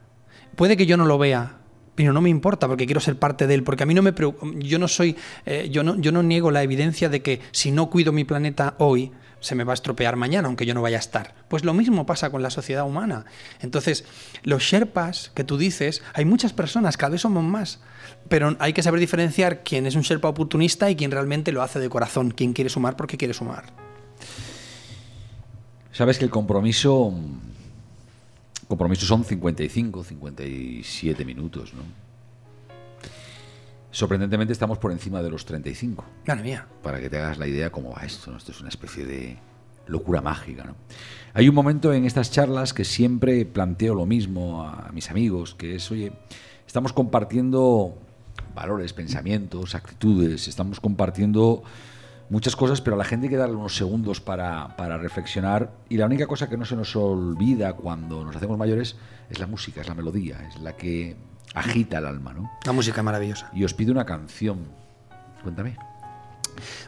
Puede que yo no lo vea, pero no me importa porque quiero ser parte de él, porque a mí no me yo no soy, eh, yo, no, yo no niego la evidencia de que si no cuido mi planeta hoy, se me va a estropear mañana, aunque yo no vaya a estar. Pues lo mismo pasa con la sociedad humana. Entonces, los Sherpas que tú dices, hay muchas personas, cada vez somos más, pero hay que saber diferenciar quién es un Sherpa oportunista y quién realmente lo hace de corazón, quién quiere sumar porque quiere sumar. Sabes que el compromiso compromiso son 55, 57 minutos, ¿no? Sorprendentemente estamos por encima de los 35. Madre mía. Para que te hagas la idea cómo va esto. Esto es una especie de locura mágica. ¿no? Hay un momento en estas charlas que siempre planteo lo mismo a mis amigos, que es, oye, estamos compartiendo valores, pensamientos, actitudes, estamos compartiendo muchas cosas, pero a la gente hay que darle unos segundos para, para, reflexionar. Y la única cosa que no se nos olvida cuando nos hacemos mayores es la música, es la melodía, es la que agita el alma, ¿no? La música maravillosa. Y os pido una canción. Cuéntame.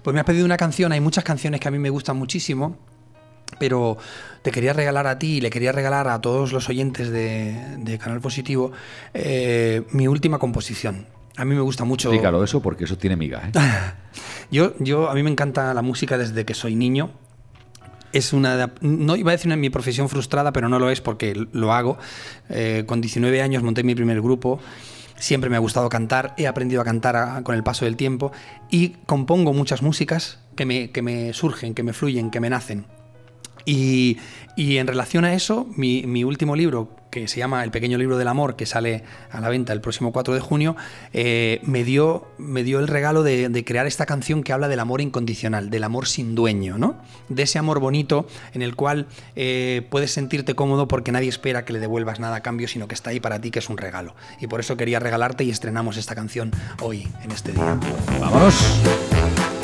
Pues me has pedido una canción, hay muchas canciones que a mí me gustan muchísimo, pero te quería regalar a ti y le quería regalar a todos los oyentes de, Canal Positivo eh, mi última composición. A mí me gusta mucho. Explícalo eso porque eso tiene miga. ¿eh? <laughs> yo, yo, a mí me encanta la música desde que soy niño es una. No iba a decir una, mi profesión frustrada, pero no lo es porque lo hago. Eh, con 19 años monté mi primer grupo. Siempre me ha gustado cantar, he aprendido a cantar con el paso del tiempo y compongo muchas músicas que me, que me surgen, que me fluyen, que me nacen. Y, y en relación a eso, mi, último libro, que se llama El pequeño libro del amor, que sale a la venta el próximo 4 de junio, eh, me, dio, me dio el regalo de, de, crear esta canción que habla del amor incondicional, del amor sin dueño, ¿no? De ese amor bonito en el cual eh, puedes sentirte cómodo porque nadie espera que le devuelvas nada a cambio, sino que está ahí para ti, que es un regalo. Y por eso quería regalarte y estrenamos esta canción hoy, en este día. ¡Vámonos!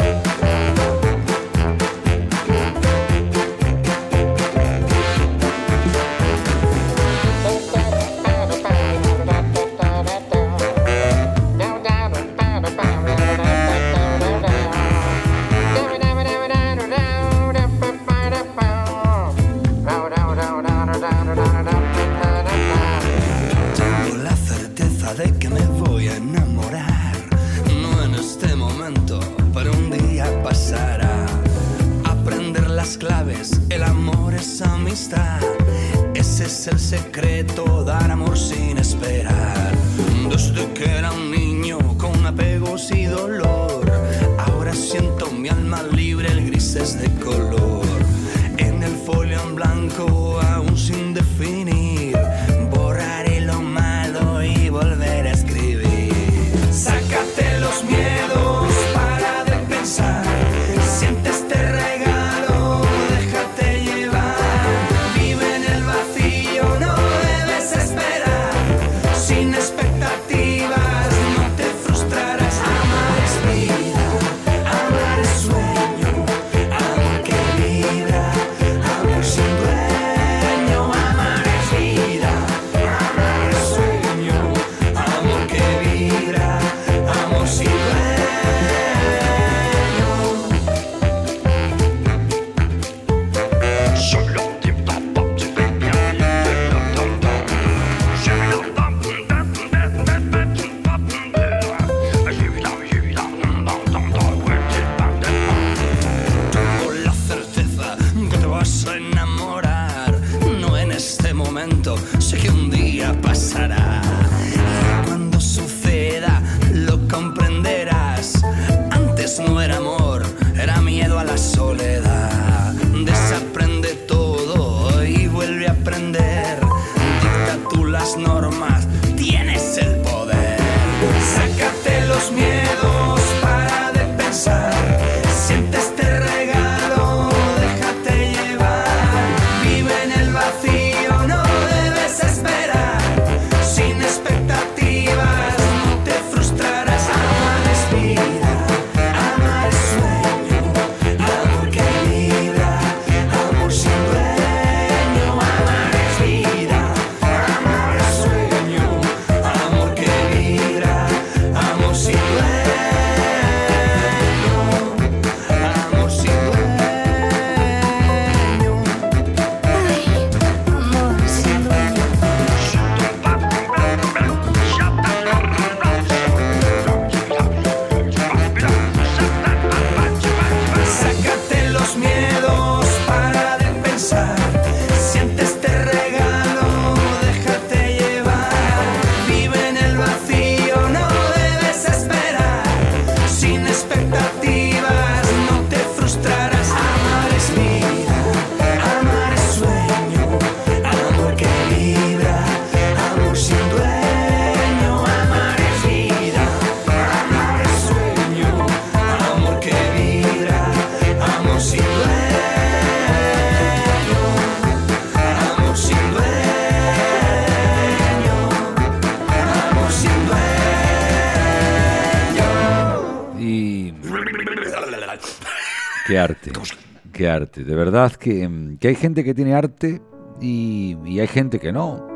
Qué arte. De verdad que, mm, que hay gente que tiene arte y, y hay gente que no.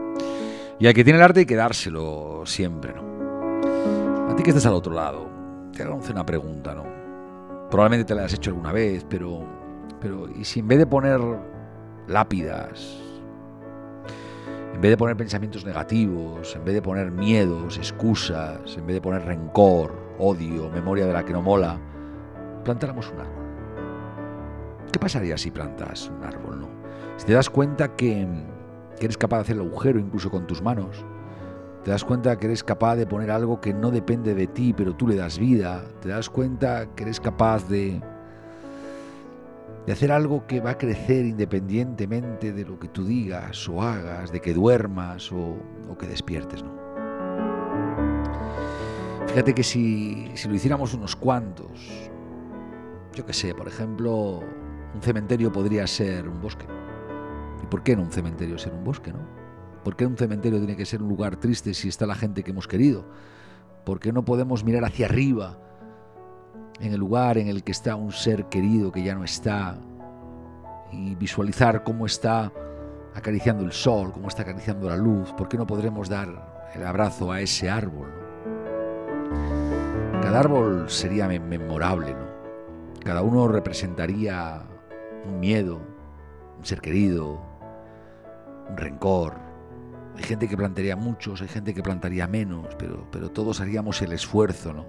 Y al que tiene el arte hay que dárselo siempre, ¿no? A ti que estás al otro lado, te hago una pregunta, ¿no? Probablemente te la has hecho alguna vez, pero, pero ¿y si en vez de poner lápidas, en vez de poner pensamientos negativos, en vez de poner miedos, excusas, en vez de poner rencor, odio, memoria de la que no mola, plantáramos un? ¿Qué pasaría si plantas un árbol, no? Si te das cuenta que, eres capaz de hacer el agujero incluso con tus manos, te das cuenta que eres capaz de poner algo que no depende de ti, pero tú le das vida, te das cuenta que eres capaz de de hacer algo que va a crecer independientemente de lo que tú digas o hagas, de que duermas o, o que despiertes, ¿no? Fíjate que si, si lo hiciéramos unos cuantos, yo qué sé, por ejemplo, un cementerio podría ser un bosque. ¿Y por qué no un cementerio ser un bosque, no? ¿Por qué un cementerio tiene que ser un lugar triste si está la gente que hemos querido? ¿Por qué no podemos mirar hacia arriba en el lugar en el que está un ser querido que ya no está y visualizar cómo está acariciando el sol, cómo está acariciando la luz? ¿Por qué no podremos dar el abrazo a ese árbol? Cada árbol sería mem- memorable, ¿no? Cada uno representaría un miedo, un ser querido, un rencor. Hay gente que plantaría muchos, hay gente que plantaría menos, pero, pero todos haríamos el esfuerzo, ¿no?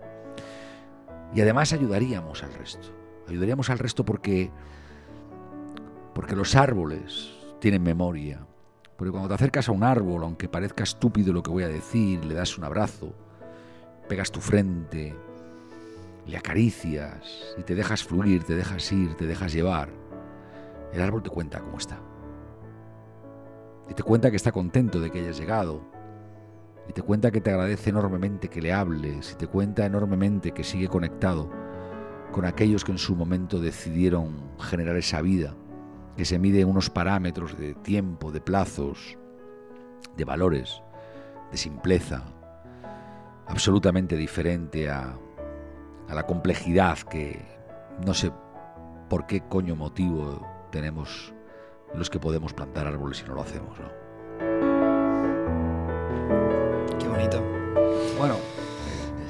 Y además ayudaríamos al resto. Ayudaríamos al resto porque, porque los árboles tienen memoria. Porque cuando te acercas a un árbol, aunque parezca estúpido lo que voy a decir, le das un abrazo, pegas tu frente, le acaricias y te dejas fluir, te dejas ir, te dejas llevar, el árbol te cuenta cómo está. Y te cuenta que está contento de que hayas llegado. Y te cuenta que te agradece enormemente que le hables. Y te cuenta enormemente que sigue conectado con aquellos que en su momento decidieron generar esa vida, que se mide en unos parámetros de tiempo, de plazos, de valores, de simpleza, absolutamente diferente a, a la complejidad que no sé por qué coño motivo tenemos los que podemos plantar árboles y no lo hacemos, ¿no? Qué bonito. Bueno,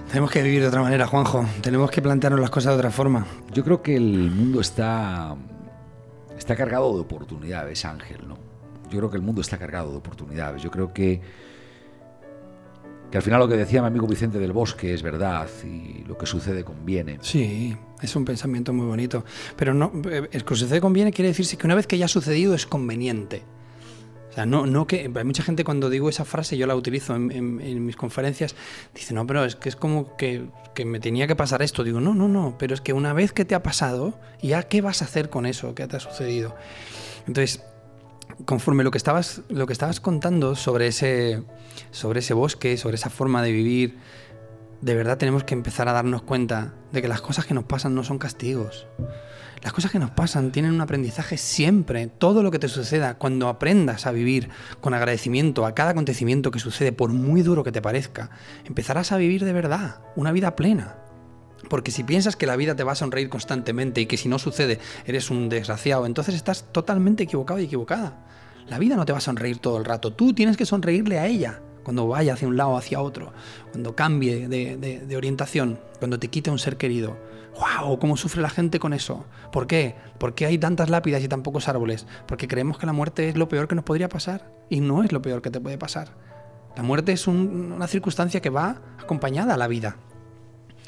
Tenemos que vivir de otra manera, Juanjo. Tenemos que plantearnos las cosas de otra forma. yo creo que el mundo está está cargado de oportunidades, Ángel, ¿no? Yo creo que el mundo está cargado de oportunidades. Yo creo que que al final lo que decía mi amigo Vicente del Bosque es verdad y lo que sucede conviene. Sí, es un pensamiento muy bonito. Pero no, eh, el que sucede conviene quiere decirse que una vez que ya ha sucedido es conveniente. O sea, no, no que. Hay mucha gente cuando digo esa frase, yo la utilizo en, mis conferencias, dice, no, pero es que es como que, que me tenía que pasar esto. Digo, no, no, no, pero es que una vez que te ha pasado, ¿ya qué vas a hacer con eso que te ha sucedido? Entonces, conforme lo que estabas, lo que estabas contando sobre ese, sobre ese bosque, sobre esa forma de vivir, de verdad tenemos que empezar a darnos cuenta de que las cosas que nos pasan no son castigos. Las cosas que nos pasan tienen un aprendizaje siempre. Todo lo que te suceda, cuando aprendas a vivir con agradecimiento a cada acontecimiento que sucede, por muy duro que te parezca, empezarás a vivir de verdad, una vida plena. Porque si piensas que la vida te va a sonreír constantemente y que si no sucede eres un desgraciado, entonces estás totalmente equivocado y equivocada. La vida no te va a sonreír todo el rato, tú tienes que sonreírle a ella cuando vaya hacia un lado o hacia otro, cuando cambie de, orientación, cuando te quite un ser querido. ¡Wow! ¿Cómo sufre la gente con eso? ¿Por qué? ¿Por qué hay tantas lápidas y tan pocos árboles? Porque creemos que la muerte es lo peor que nos podría pasar y no es lo peor que te puede pasar. La muerte es un- una circunstancia que va acompañada a la vida.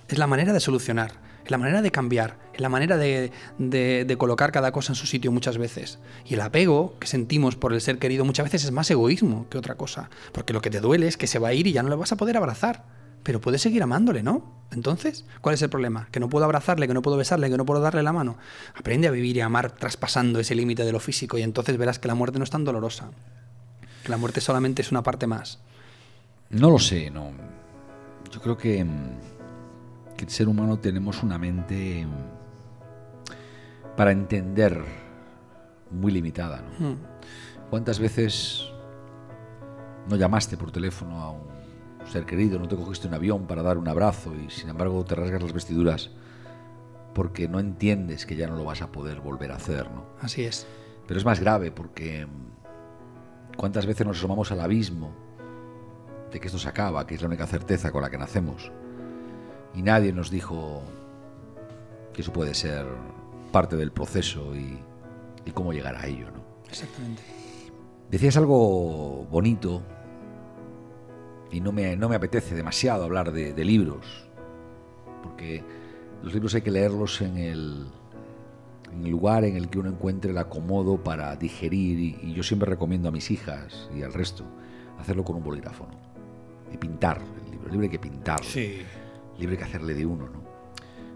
Es la manera de solucionar, es la manera de cambiar, es la manera de, de- colocar cada cosa en su sitio muchas veces. Y el apego que sentimos por el ser querido muchas veces es más egoísmo que otra cosa. Porque lo que te duele es que se va a ir y ya no le vas a poder abrazar. Pero puedes seguir amándole, ¿no? Entonces, ¿cuál es el problema? Que no puedo abrazarle, que no puedo besarle, que no puedo darle la mano. Aprende a vivir y a amar traspasando ese límite de lo físico y entonces verás que la muerte no es tan dolorosa. Que la muerte solamente es una parte más. No lo sé, no. Yo creo que, mm, que el ser humano tenemos una mente mm, para entender muy limitada, ¿no? Hmm. ¿Cuántas veces no llamaste por teléfono a un ser querido, no te cogiste un avión para dar un abrazo y sin embargo te rasgas las vestiduras porque no entiendes que ya no lo vas a poder volver a hacer, ¿no? Así es. Pero es más grave porque mm, cuántas veces nos asomamos al abismo de que esto se acaba, que es la única certeza con la que nacemos. Y nadie nos dijo que eso puede ser parte del proceso y, y cómo llegar a ello, ¿no? Exactamente. Decías algo bonito y no me, no me apetece demasiado hablar de, de libros, porque los libros hay que leerlos en el, en el lugar en el que uno encuentre el acomodo para digerir y, y yo siempre recomiendo a mis hijas y al resto hacerlo con un bolígrafo ¿no? y pintar el libro. El libro hay que pintarlo, Sí. Hay que hacerle de uno. ¿no?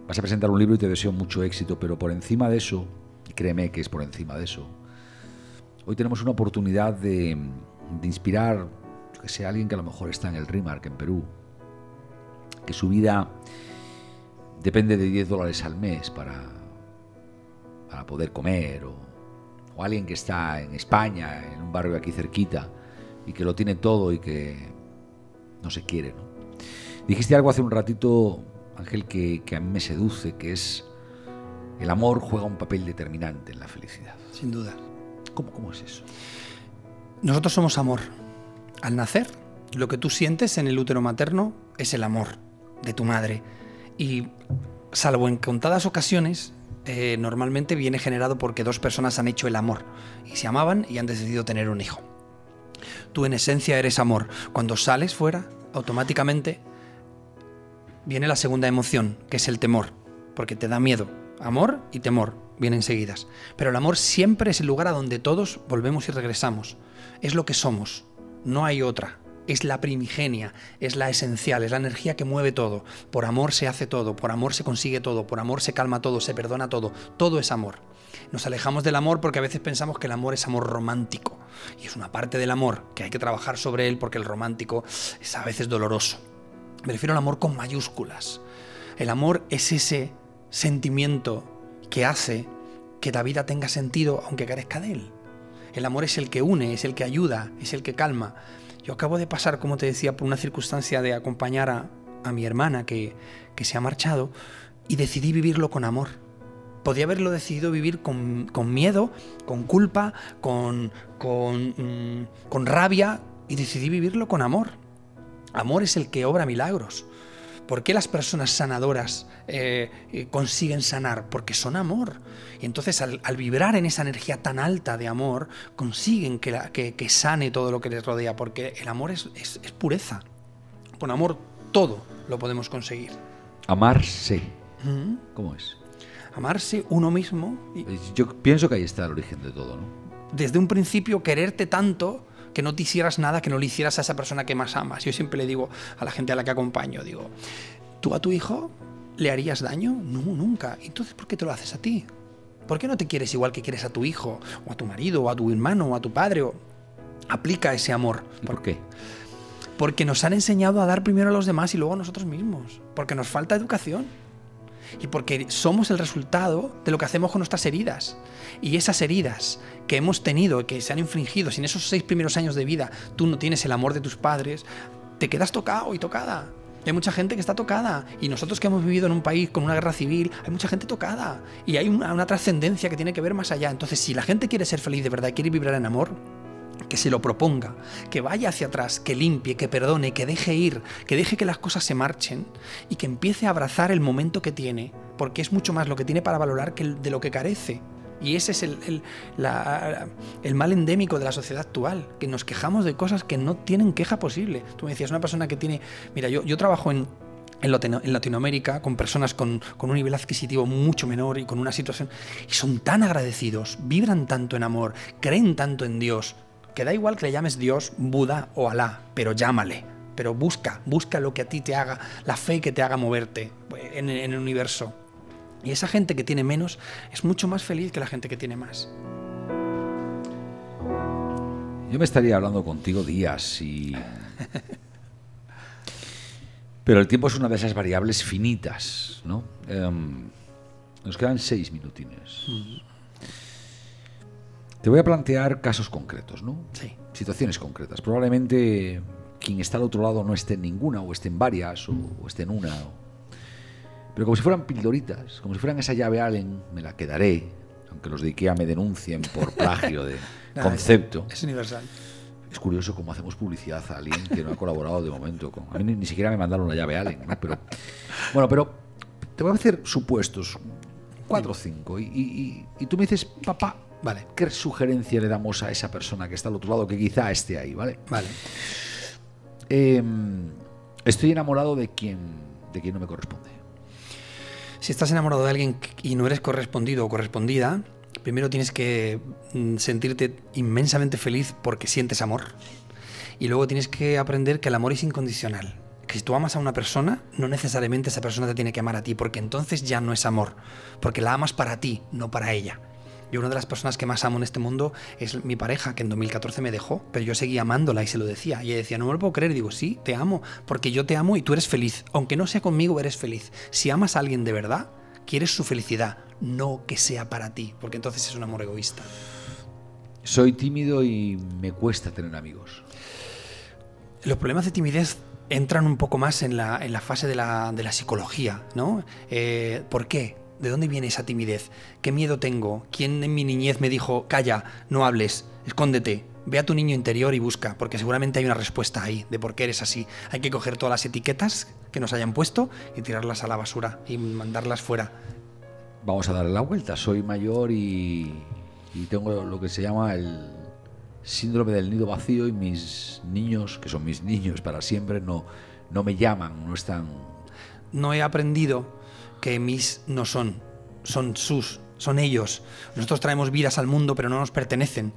Vas a presentar un libro y te deseo mucho éxito, pero por encima de eso, y créeme que es por encima de eso, Hoy tenemos una oportunidad de, inspirar, yo que sé, alguien que a lo mejor está en el Rimark, en Perú, que su vida depende de 10 dólares al mes para, para poder comer, o, o alguien que está en España, en un barrio aquí cerquita, y que lo tiene todo y que no se quiere. ¿no? Dijiste algo hace un ratito, Ángel, que, que a mí me seduce, que es el amor juega un papel determinante en la felicidad. Sin duda. ¿Cómo, cómo es eso? Nosotros somos amor. Al nacer, lo que tú sientes en el útero materno es el amor de tu madre. Y salvo en contadas ocasiones, eh, normalmente viene generado porque dos personas han hecho el amor y se amaban y han decidido tener un hijo. Tú en esencia eres amor. Cuando sales fuera, automáticamente viene la segunda emoción, que es el temor, porque te da miedo. Amor y temor vienen seguidas. Pero el amor siempre es el lugar a donde todos volvemos y regresamos. Es lo que somos. No hay otra. es la primigenia, es la esencial, es la energía que mueve todo. Por amor se hace todo, por amor se consigue todo, por amor se calma todo, se perdona todo. Todo es amor. Nos alejamos del amor porque a veces pensamos que el amor es amor romántico. Y es una parte del amor que hay que trabajar sobre él porque el romántico es a veces doloroso. Me refiero al amor con mayúsculas. El amor es ese sentimiento que hace que la vida tenga sentido aunque carezca de él. El amor es el que une, es el que ayuda, es el que calma. Yo acabo de pasar, como te decía, por una circunstancia de acompañar a, mi hermana que, que, se ha marchado y decidí vivirlo con amor. Podía haberlo decidido vivir con, con miedo, con culpa, con, con, mm, con rabia y decidí vivirlo con amor. Amor es el que obra milagros. ¿Por qué las personas sanadoras eh, eh, consiguen sanar? Porque son amor. Y entonces al, vibrar en esa energía tan alta de amor, consiguen que, que, sane todo lo que les rodea, porque el amor es, pureza. Con amor todo lo podemos conseguir. Amarse. ¿Cómo es? Amarse uno mismo. Yo pienso que ahí está el origen de todo, ¿no? Desde un principio quererte tanto que no te hicieras nada que no le hicieras a esa persona que más amas. Yo siempre le digo a la gente a la que acompaño, digo, ¿tú a tu hijo le harías daño? No, nunca. Entonces, ¿por qué te lo haces a ti? ¿Por qué no te quieres igual que quieres a tu hijo, o a tu marido, o a tu hermano, o a tu padre? Aplica ese amor. ¿Por qué? Porque nos han enseñado a dar primero a los demás y luego a nosotros mismos. Porque nos falta educación y porque somos el resultado de lo que hacemos con nuestras heridas. Y esas heridas que hemos tenido, que se han infringido, si en esos seis primeros años de vida tú no tienes el amor de tus padres, te quedas tocado y tocada. hay mucha gente que está tocada. Y nosotros que hemos vivido en un país con una guerra civil, hay mucha gente tocada. Y hay una, una trascendencia que tiene que ver más allá. Entonces, si la gente quiere ser feliz de verdad quiere vibrar en amor, que se lo proponga, que vaya hacia atrás, que limpie, que perdone, que deje ir, que deje que las cosas se marchen y que empiece a abrazar el momento que tiene, porque es mucho más lo que tiene para valorar que de lo que carece. Y ese es el, el, mal endémico de la sociedad actual, que nos quejamos de cosas que no tienen queja posible. Tú me decías, una persona que tiene... Mira, yo, yo trabajo en, en Latinoamérica con personas con, con, un nivel adquisitivo mucho menor y con una situación... Y son tan agradecidos, vibran tanto en amor, creen tanto en Dios, que da igual que le llames Dios, Buda o Alá, pero llámale. Pero busca, busca lo que a ti te haga, la fe que te haga moverte en, el universo. Y esa gente que tiene menos es mucho más feliz que la gente que tiene más. Yo me estaría hablando contigo días y... <laughs> Pero el tiempo es una de esas variables finitas, ¿no? Em, nos quedan seis minutines. Te voy a plantear casos concretos, ¿no? Sí. Situaciones concretas. Probablemente quien está al otro lado no esté en ninguna, o esté en varias, o, esté en una. Pero como si fueran pildoritas, como si fueran esa llave Allen, me la quedaré, aunque los de IKEA me denuncien por <laughs> plagio de concepto. Es, universal. Es curioso cómo hacemos publicidad a alguien que no ha colaborado de momento. Con, a mí ni, siquiera me mandaron la llave Allen. Pero, bueno, pero te voy a hacer supuestos, cuatro o cinco, y tú me dices, papá, Vale. ¿Qué sugerencia le damos a esa persona que está al otro lado que quizá esté ahí, ¿vale? Vale. Em, estoy enamorado de quien, de quien no me corresponde. Si estás enamorado de alguien y no eres correspondido o correspondida, primero tienes que mm, sentirte inmensamente feliz porque sientes amor. Y luego tienes que aprender que el amor es incondicional. Que si tú amas a una persona, no necesariamente esa persona te tiene que amar a ti, porque entonces ya no es amor. Porque la amas para ti, no para ella. Yo una de las personas que más amo en este mundo es mi pareja, que en 2014 me dejó, pero yo seguía amándola y se lo decía. Y ella decía, no me lo puedo creer. digo, sí, te amo, porque yo te amo y tú eres feliz. Aunque no sea conmigo, eres feliz. Si amas a alguien de verdad, quieres su felicidad, no que sea para ti, porque entonces es un amor egoísta. Soy tímido y me cuesta tener amigos. Los problemas de timidez entran un poco más en la, en la fase de la, de la psicología, ¿no? Eh, ¿Por qué? ¿De dónde viene esa timidez? ¿Qué miedo tengo? ¿Quién en mi niñez me dijo, calla, no hables, escóndete? Ve a tu niño interior y busca, porque seguramente hay una respuesta ahí de por qué eres así. Hay que coger todas las etiquetas que nos hayan puesto y tirarlas a la basura y mandarlas fuera. Vamos a darle la vuelta. Soy mayor y, y tengo lo que se llama el síndrome del nido vacío y mis niños, que son mis niños para siempre, no, no me llaman, no están... No he aprendido que mis no son, son sus, son ellos. Nosotros traemos vidas al mundo, pero no nos pertenecen.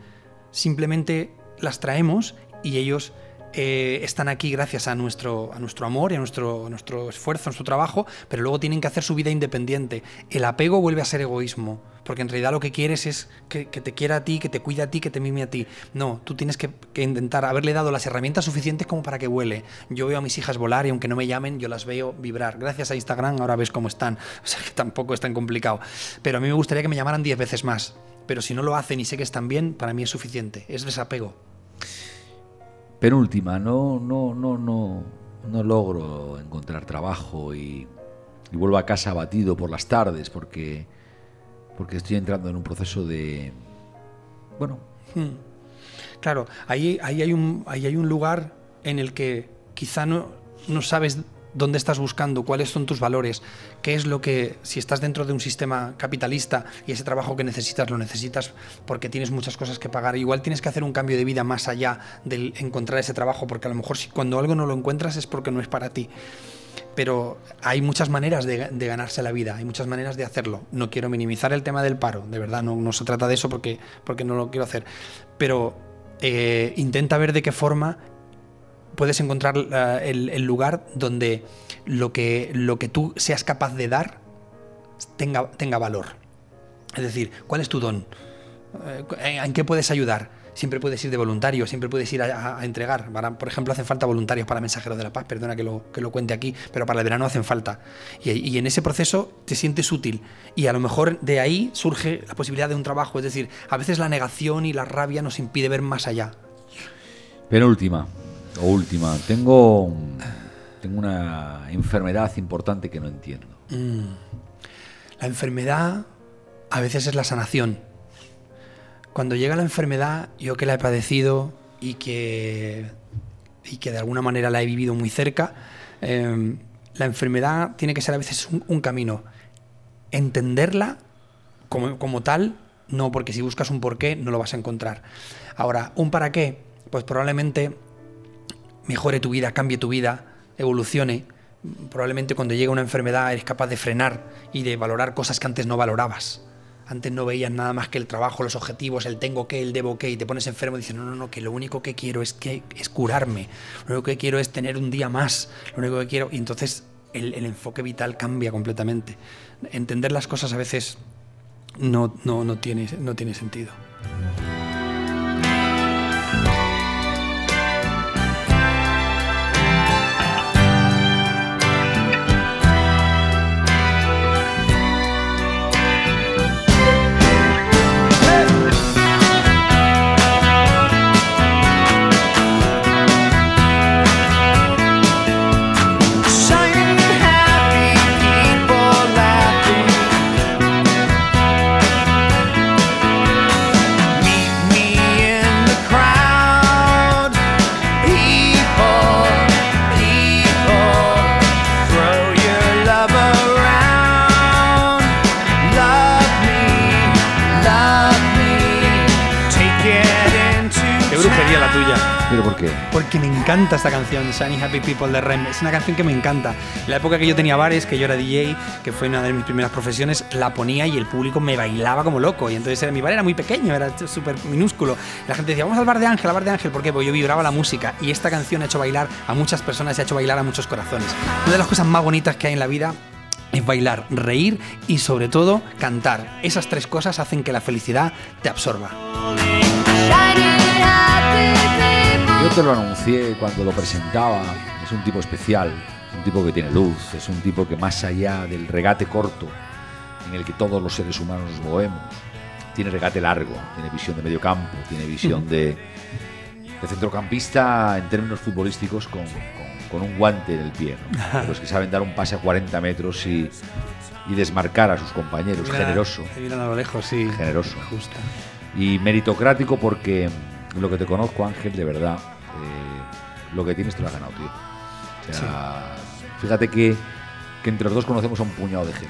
Simplemente las traemos y ellos eh, están aquí gracias a nuestro, a nuestro amor y a nuestro, nuestro esfuerzo, a nuestro trabajo, pero luego tienen que hacer su vida independiente. El apego vuelve a ser egoísmo, porque en realidad lo que quieres es que, te quiera a ti, que te cuide a ti, que te mime a ti. No, tú tienes que, intentar haberle dado las herramientas suficientes como para que vuele. Yo veo a mis hijas volar y aunque no me llamen, yo las veo vibrar. Gracias a Instagram ahora ves cómo están. <laughs> O sea que tampoco es tan complicado. Pero a mí me gustaría que me llamaran 10 veces más. Pero si no lo hacen y sé que están bien, para mí es suficiente. Es desapego. Penúltima, no, no, no, no, no logro encontrar trabajo y, vuelvo a casa abatido por las tardes porque, porque estoy entrando en un proceso de... Bueno. Hmm. Claro, ahí, ahí, hay un, ahí hay un lugar en el que quizá no, no sabes dónde estás buscando, cuáles son tus valores, qué es lo que, si estás dentro de un sistema capitalista y ese trabajo que necesitas lo necesitas porque tienes muchas cosas que pagar, igual tienes que hacer un cambio de vida más allá de encontrar ese trabajo, porque a lo mejor si cuando algo no lo encuentras es porque no es para ti. Pero hay muchas maneras de, ganarse la vida, hay muchas maneras de hacerlo. No quiero minimizar el tema del paro, de verdad, no, no se trata de eso porque, porque no lo quiero hacer. Pero eh, intenta ver de qué forma puedes encontrar eh, el, lugar donde lo que, lo que tú seas capaz de dar tenga, tenga valor. Es decir, ¿cuál es tu don? Eh, ¿En qué puedes ayudar? Siempre puedes ir de voluntario, siempre puedes ir a, entregar. por ejemplo, hacen falta voluntarios para Mensajeros de la Paz, perdona que lo, que lo cuente aquí, pero para el verano hacen falta. Y, y, en ese proceso te sientes útil. Y a lo mejor de ahí surge la posibilidad de un trabajo. Es decir, a veces la negación y la rabia nos impide ver más allá. Penúltima, o última, tengo, tengo una enfermedad importante que no entiendo. Mm. La enfermedad a veces es la sanación. Cuando llega la enfermedad, yo que la he padecido y que, y que de alguna manera la he vivido muy cerca, em, la enfermedad tiene que ser a veces un, camino. Entenderla como, como, tal, no, porque si buscas un porqué no lo vas a encontrar. Ahora, un para qué, pues probablemente mejore tu vida, cambie tu vida, evolucione. Probablemente cuando llega una enfermedad eres capaz de frenar y de valorar cosas que antes no valorabas. Antes no veías nada más que el trabajo, los objetivos, el tengo que, el debo que, y te pones enfermo y dices, no, no, no, que lo único que quiero es, que, es curarme, lo único que quiero es tener un día más, lo único que quiero... Y entonces el, enfoque vital cambia completamente. Entender las cosas a veces no, no, no, tiene, no tiene sentido. Encanta esta canción, Shiny Happy People de Rem. Es una canción que me encanta. En la época que yo tenía bares, que yo era DJ, que fue una de mis primeras profesiones, la ponía y el público me bailaba como loco. Y entonces mi bar era muy pequeño, era súper minúsculo. La gente decía, vamos al bar de Ángel, al bar de Ángel. ¿Por qué? Porque yo vibraba la música. Y esta canción ha hecho bailar a muchas personas y ha hecho bailar a muchos corazones. Una de las cosas más bonitas que hay en la vida es bailar, reír y sobre todo cantar. Esas tres cosas hacen que la felicidad te absorba. Yo te lo anuncié cuando lo presentaba. Es un tipo especial, es un tipo que tiene luz, es un tipo que más allá del regate corto, en el que todos los seres humanos nos movemos, tiene regate largo, tiene visión de medio campo, tiene visión de, centrocampista en términos futbolísticos con, un guante en el pie. <laughs> Los que saben dar un pase a 40 metros y, desmarcar a sus compañeros. generoso. a lo lejos, sí. Generoso. Y meritocrático porque lo que te conozco, Ángel, de verdad, lo que tienes te lo has ganado, tío. O sea, fíjate que, que, entre los dos conocemos a un puñado de gente.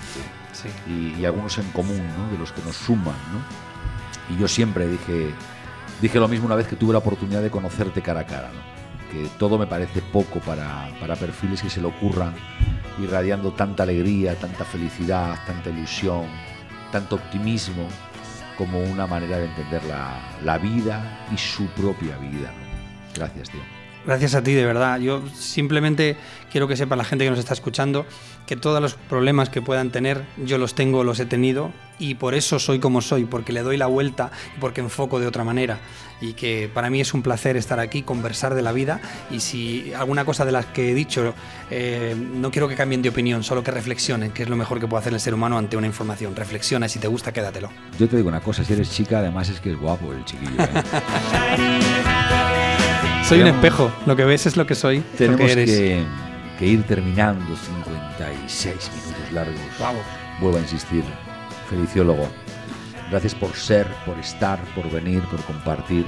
Y, algunos en común, ¿no? De los que nos suman, ¿no? Y yo siempre dije, dije lo mismo una vez que tuve la oportunidad de conocerte cara a cara, ¿no? Que todo me parece poco para, para perfiles que se le ocurran irradiando tanta alegría, tanta felicidad, tanta ilusión, tanto optimismo como una manera de entender la, la vida y su propia vida. Gracias, tío. Gracias a ti, de verdad. Yo simplemente quiero que sepa la gente que nos está escuchando que todos los problemas que puedan tener, yo los tengo, los he tenido y por eso soy como soy, porque le doy la vuelta y porque enfoco de otra manera. Y que para mí es un placer estar aquí, conversar de la vida y si alguna cosa de las que he dicho eh, no quiero que cambien de opinión, solo que reflexionen, que es lo mejor que puede hacer el ser humano ante una información. Reflexiona si te gusta, quédatelo. Yo te digo una cosa, si eres chica, además es que es guapo el chiquillo. ¿eh? <laughs> Soy un espejo, lo que ves es lo que soy. Tenemos que, eres. Que, ir terminando 56 minutos largos. Vamos. Vuelvo a insistir, feliciólogo. Gracias por ser, por estar, por venir, por compartir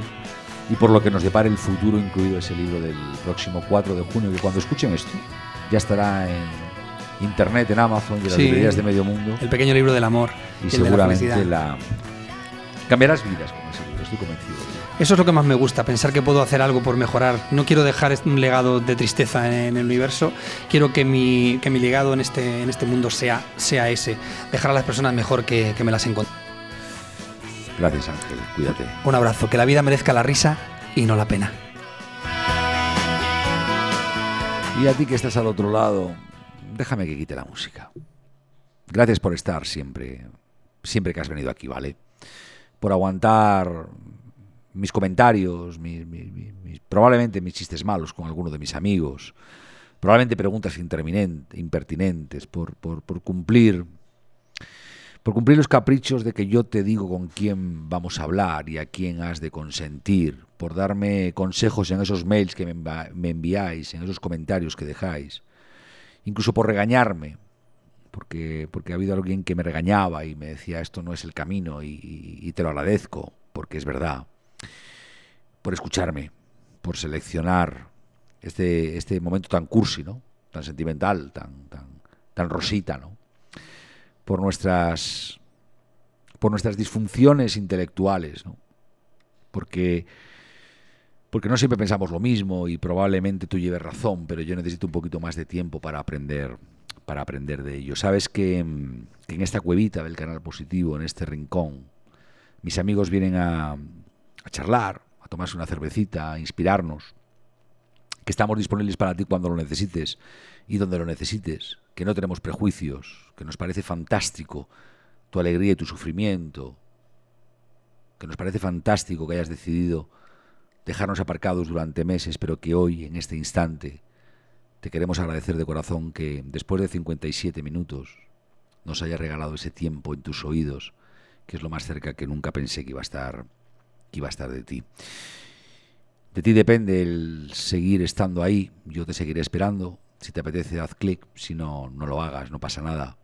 y por lo que nos depara el futuro, incluido ese libro del próximo 4 de junio, que cuando escuchen esto ya estará en internet, en Amazon y en las librerías de medio mundo. El pequeño libro del amor. Y seguramente la, la, cambiarás vidas con ese libro, estoy convencido. Eso es lo que más me gusta, pensar que puedo hacer algo por mejorar. No quiero dejar un legado de tristeza en el universo, quiero que mi, que mi legado en este, en este mundo sea, sea ese, dejar a las personas mejor que, que me las encuentren. Gracias Ángel, cuídate. Un abrazo, que la vida merezca la risa y no la pena. Y a ti que estás al otro lado, déjame que quite la música. Gracias por estar siempre, siempre que has venido aquí, ¿vale? Por aguantar mis comentarios, probablemente mis chistes malos con alguno de mis amigos, probablemente preguntas impertinentes, por, por, por, cumplir por cumplir los caprichos de que yo te digo con quién vamos a hablar y a quién has de consentir, por darme consejos en esos mails que me, enviáis, en esos comentarios que dejáis, incluso por regañarme, porque, porque ha habido alguien que me regañaba y me decía esto no es el camino y te lo agradezco, porque es verdad por escucharme, por seleccionar este, este momento tan cursi, ¿no? tan sentimental, tan, tan, rosita, ¿no? por, nuestras, por nuestras disfunciones intelectuales, ¿no? porque, porque no siempre pensamos lo mismo y probablemente tú lleves razón, pero yo necesito un poquito más de tiempo para aprender para aprender de ello. Sabes que, que en esta cuevita del canal positivo, en este rincón, mis amigos vienen a, a charlar, a tomarse una cervecita, a inspirarnos, que estamos disponibles para ti cuando lo necesites y donde lo necesites, que no tenemos prejuicios, que nos parece fantástico tu alegría y tu sufrimiento, que nos parece fantástico que hayas decidido dejarnos aparcados durante meses, pero que hoy, en este instante, te queremos agradecer de corazón que después de 57 minutos nos haya regalado ese tiempo en tus oídos, que es lo más cerca que nunca pensé que iba a estar iba a estar de ti. De ti depende el seguir estando ahí, yo te seguiré esperando. Si te apetece, haz clic, si no, no lo hagas, no pasa nada.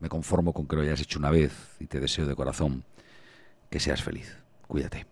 Me conformo con que lo hayas hecho una vez y te deseo de corazón que seas feliz. Cuídate.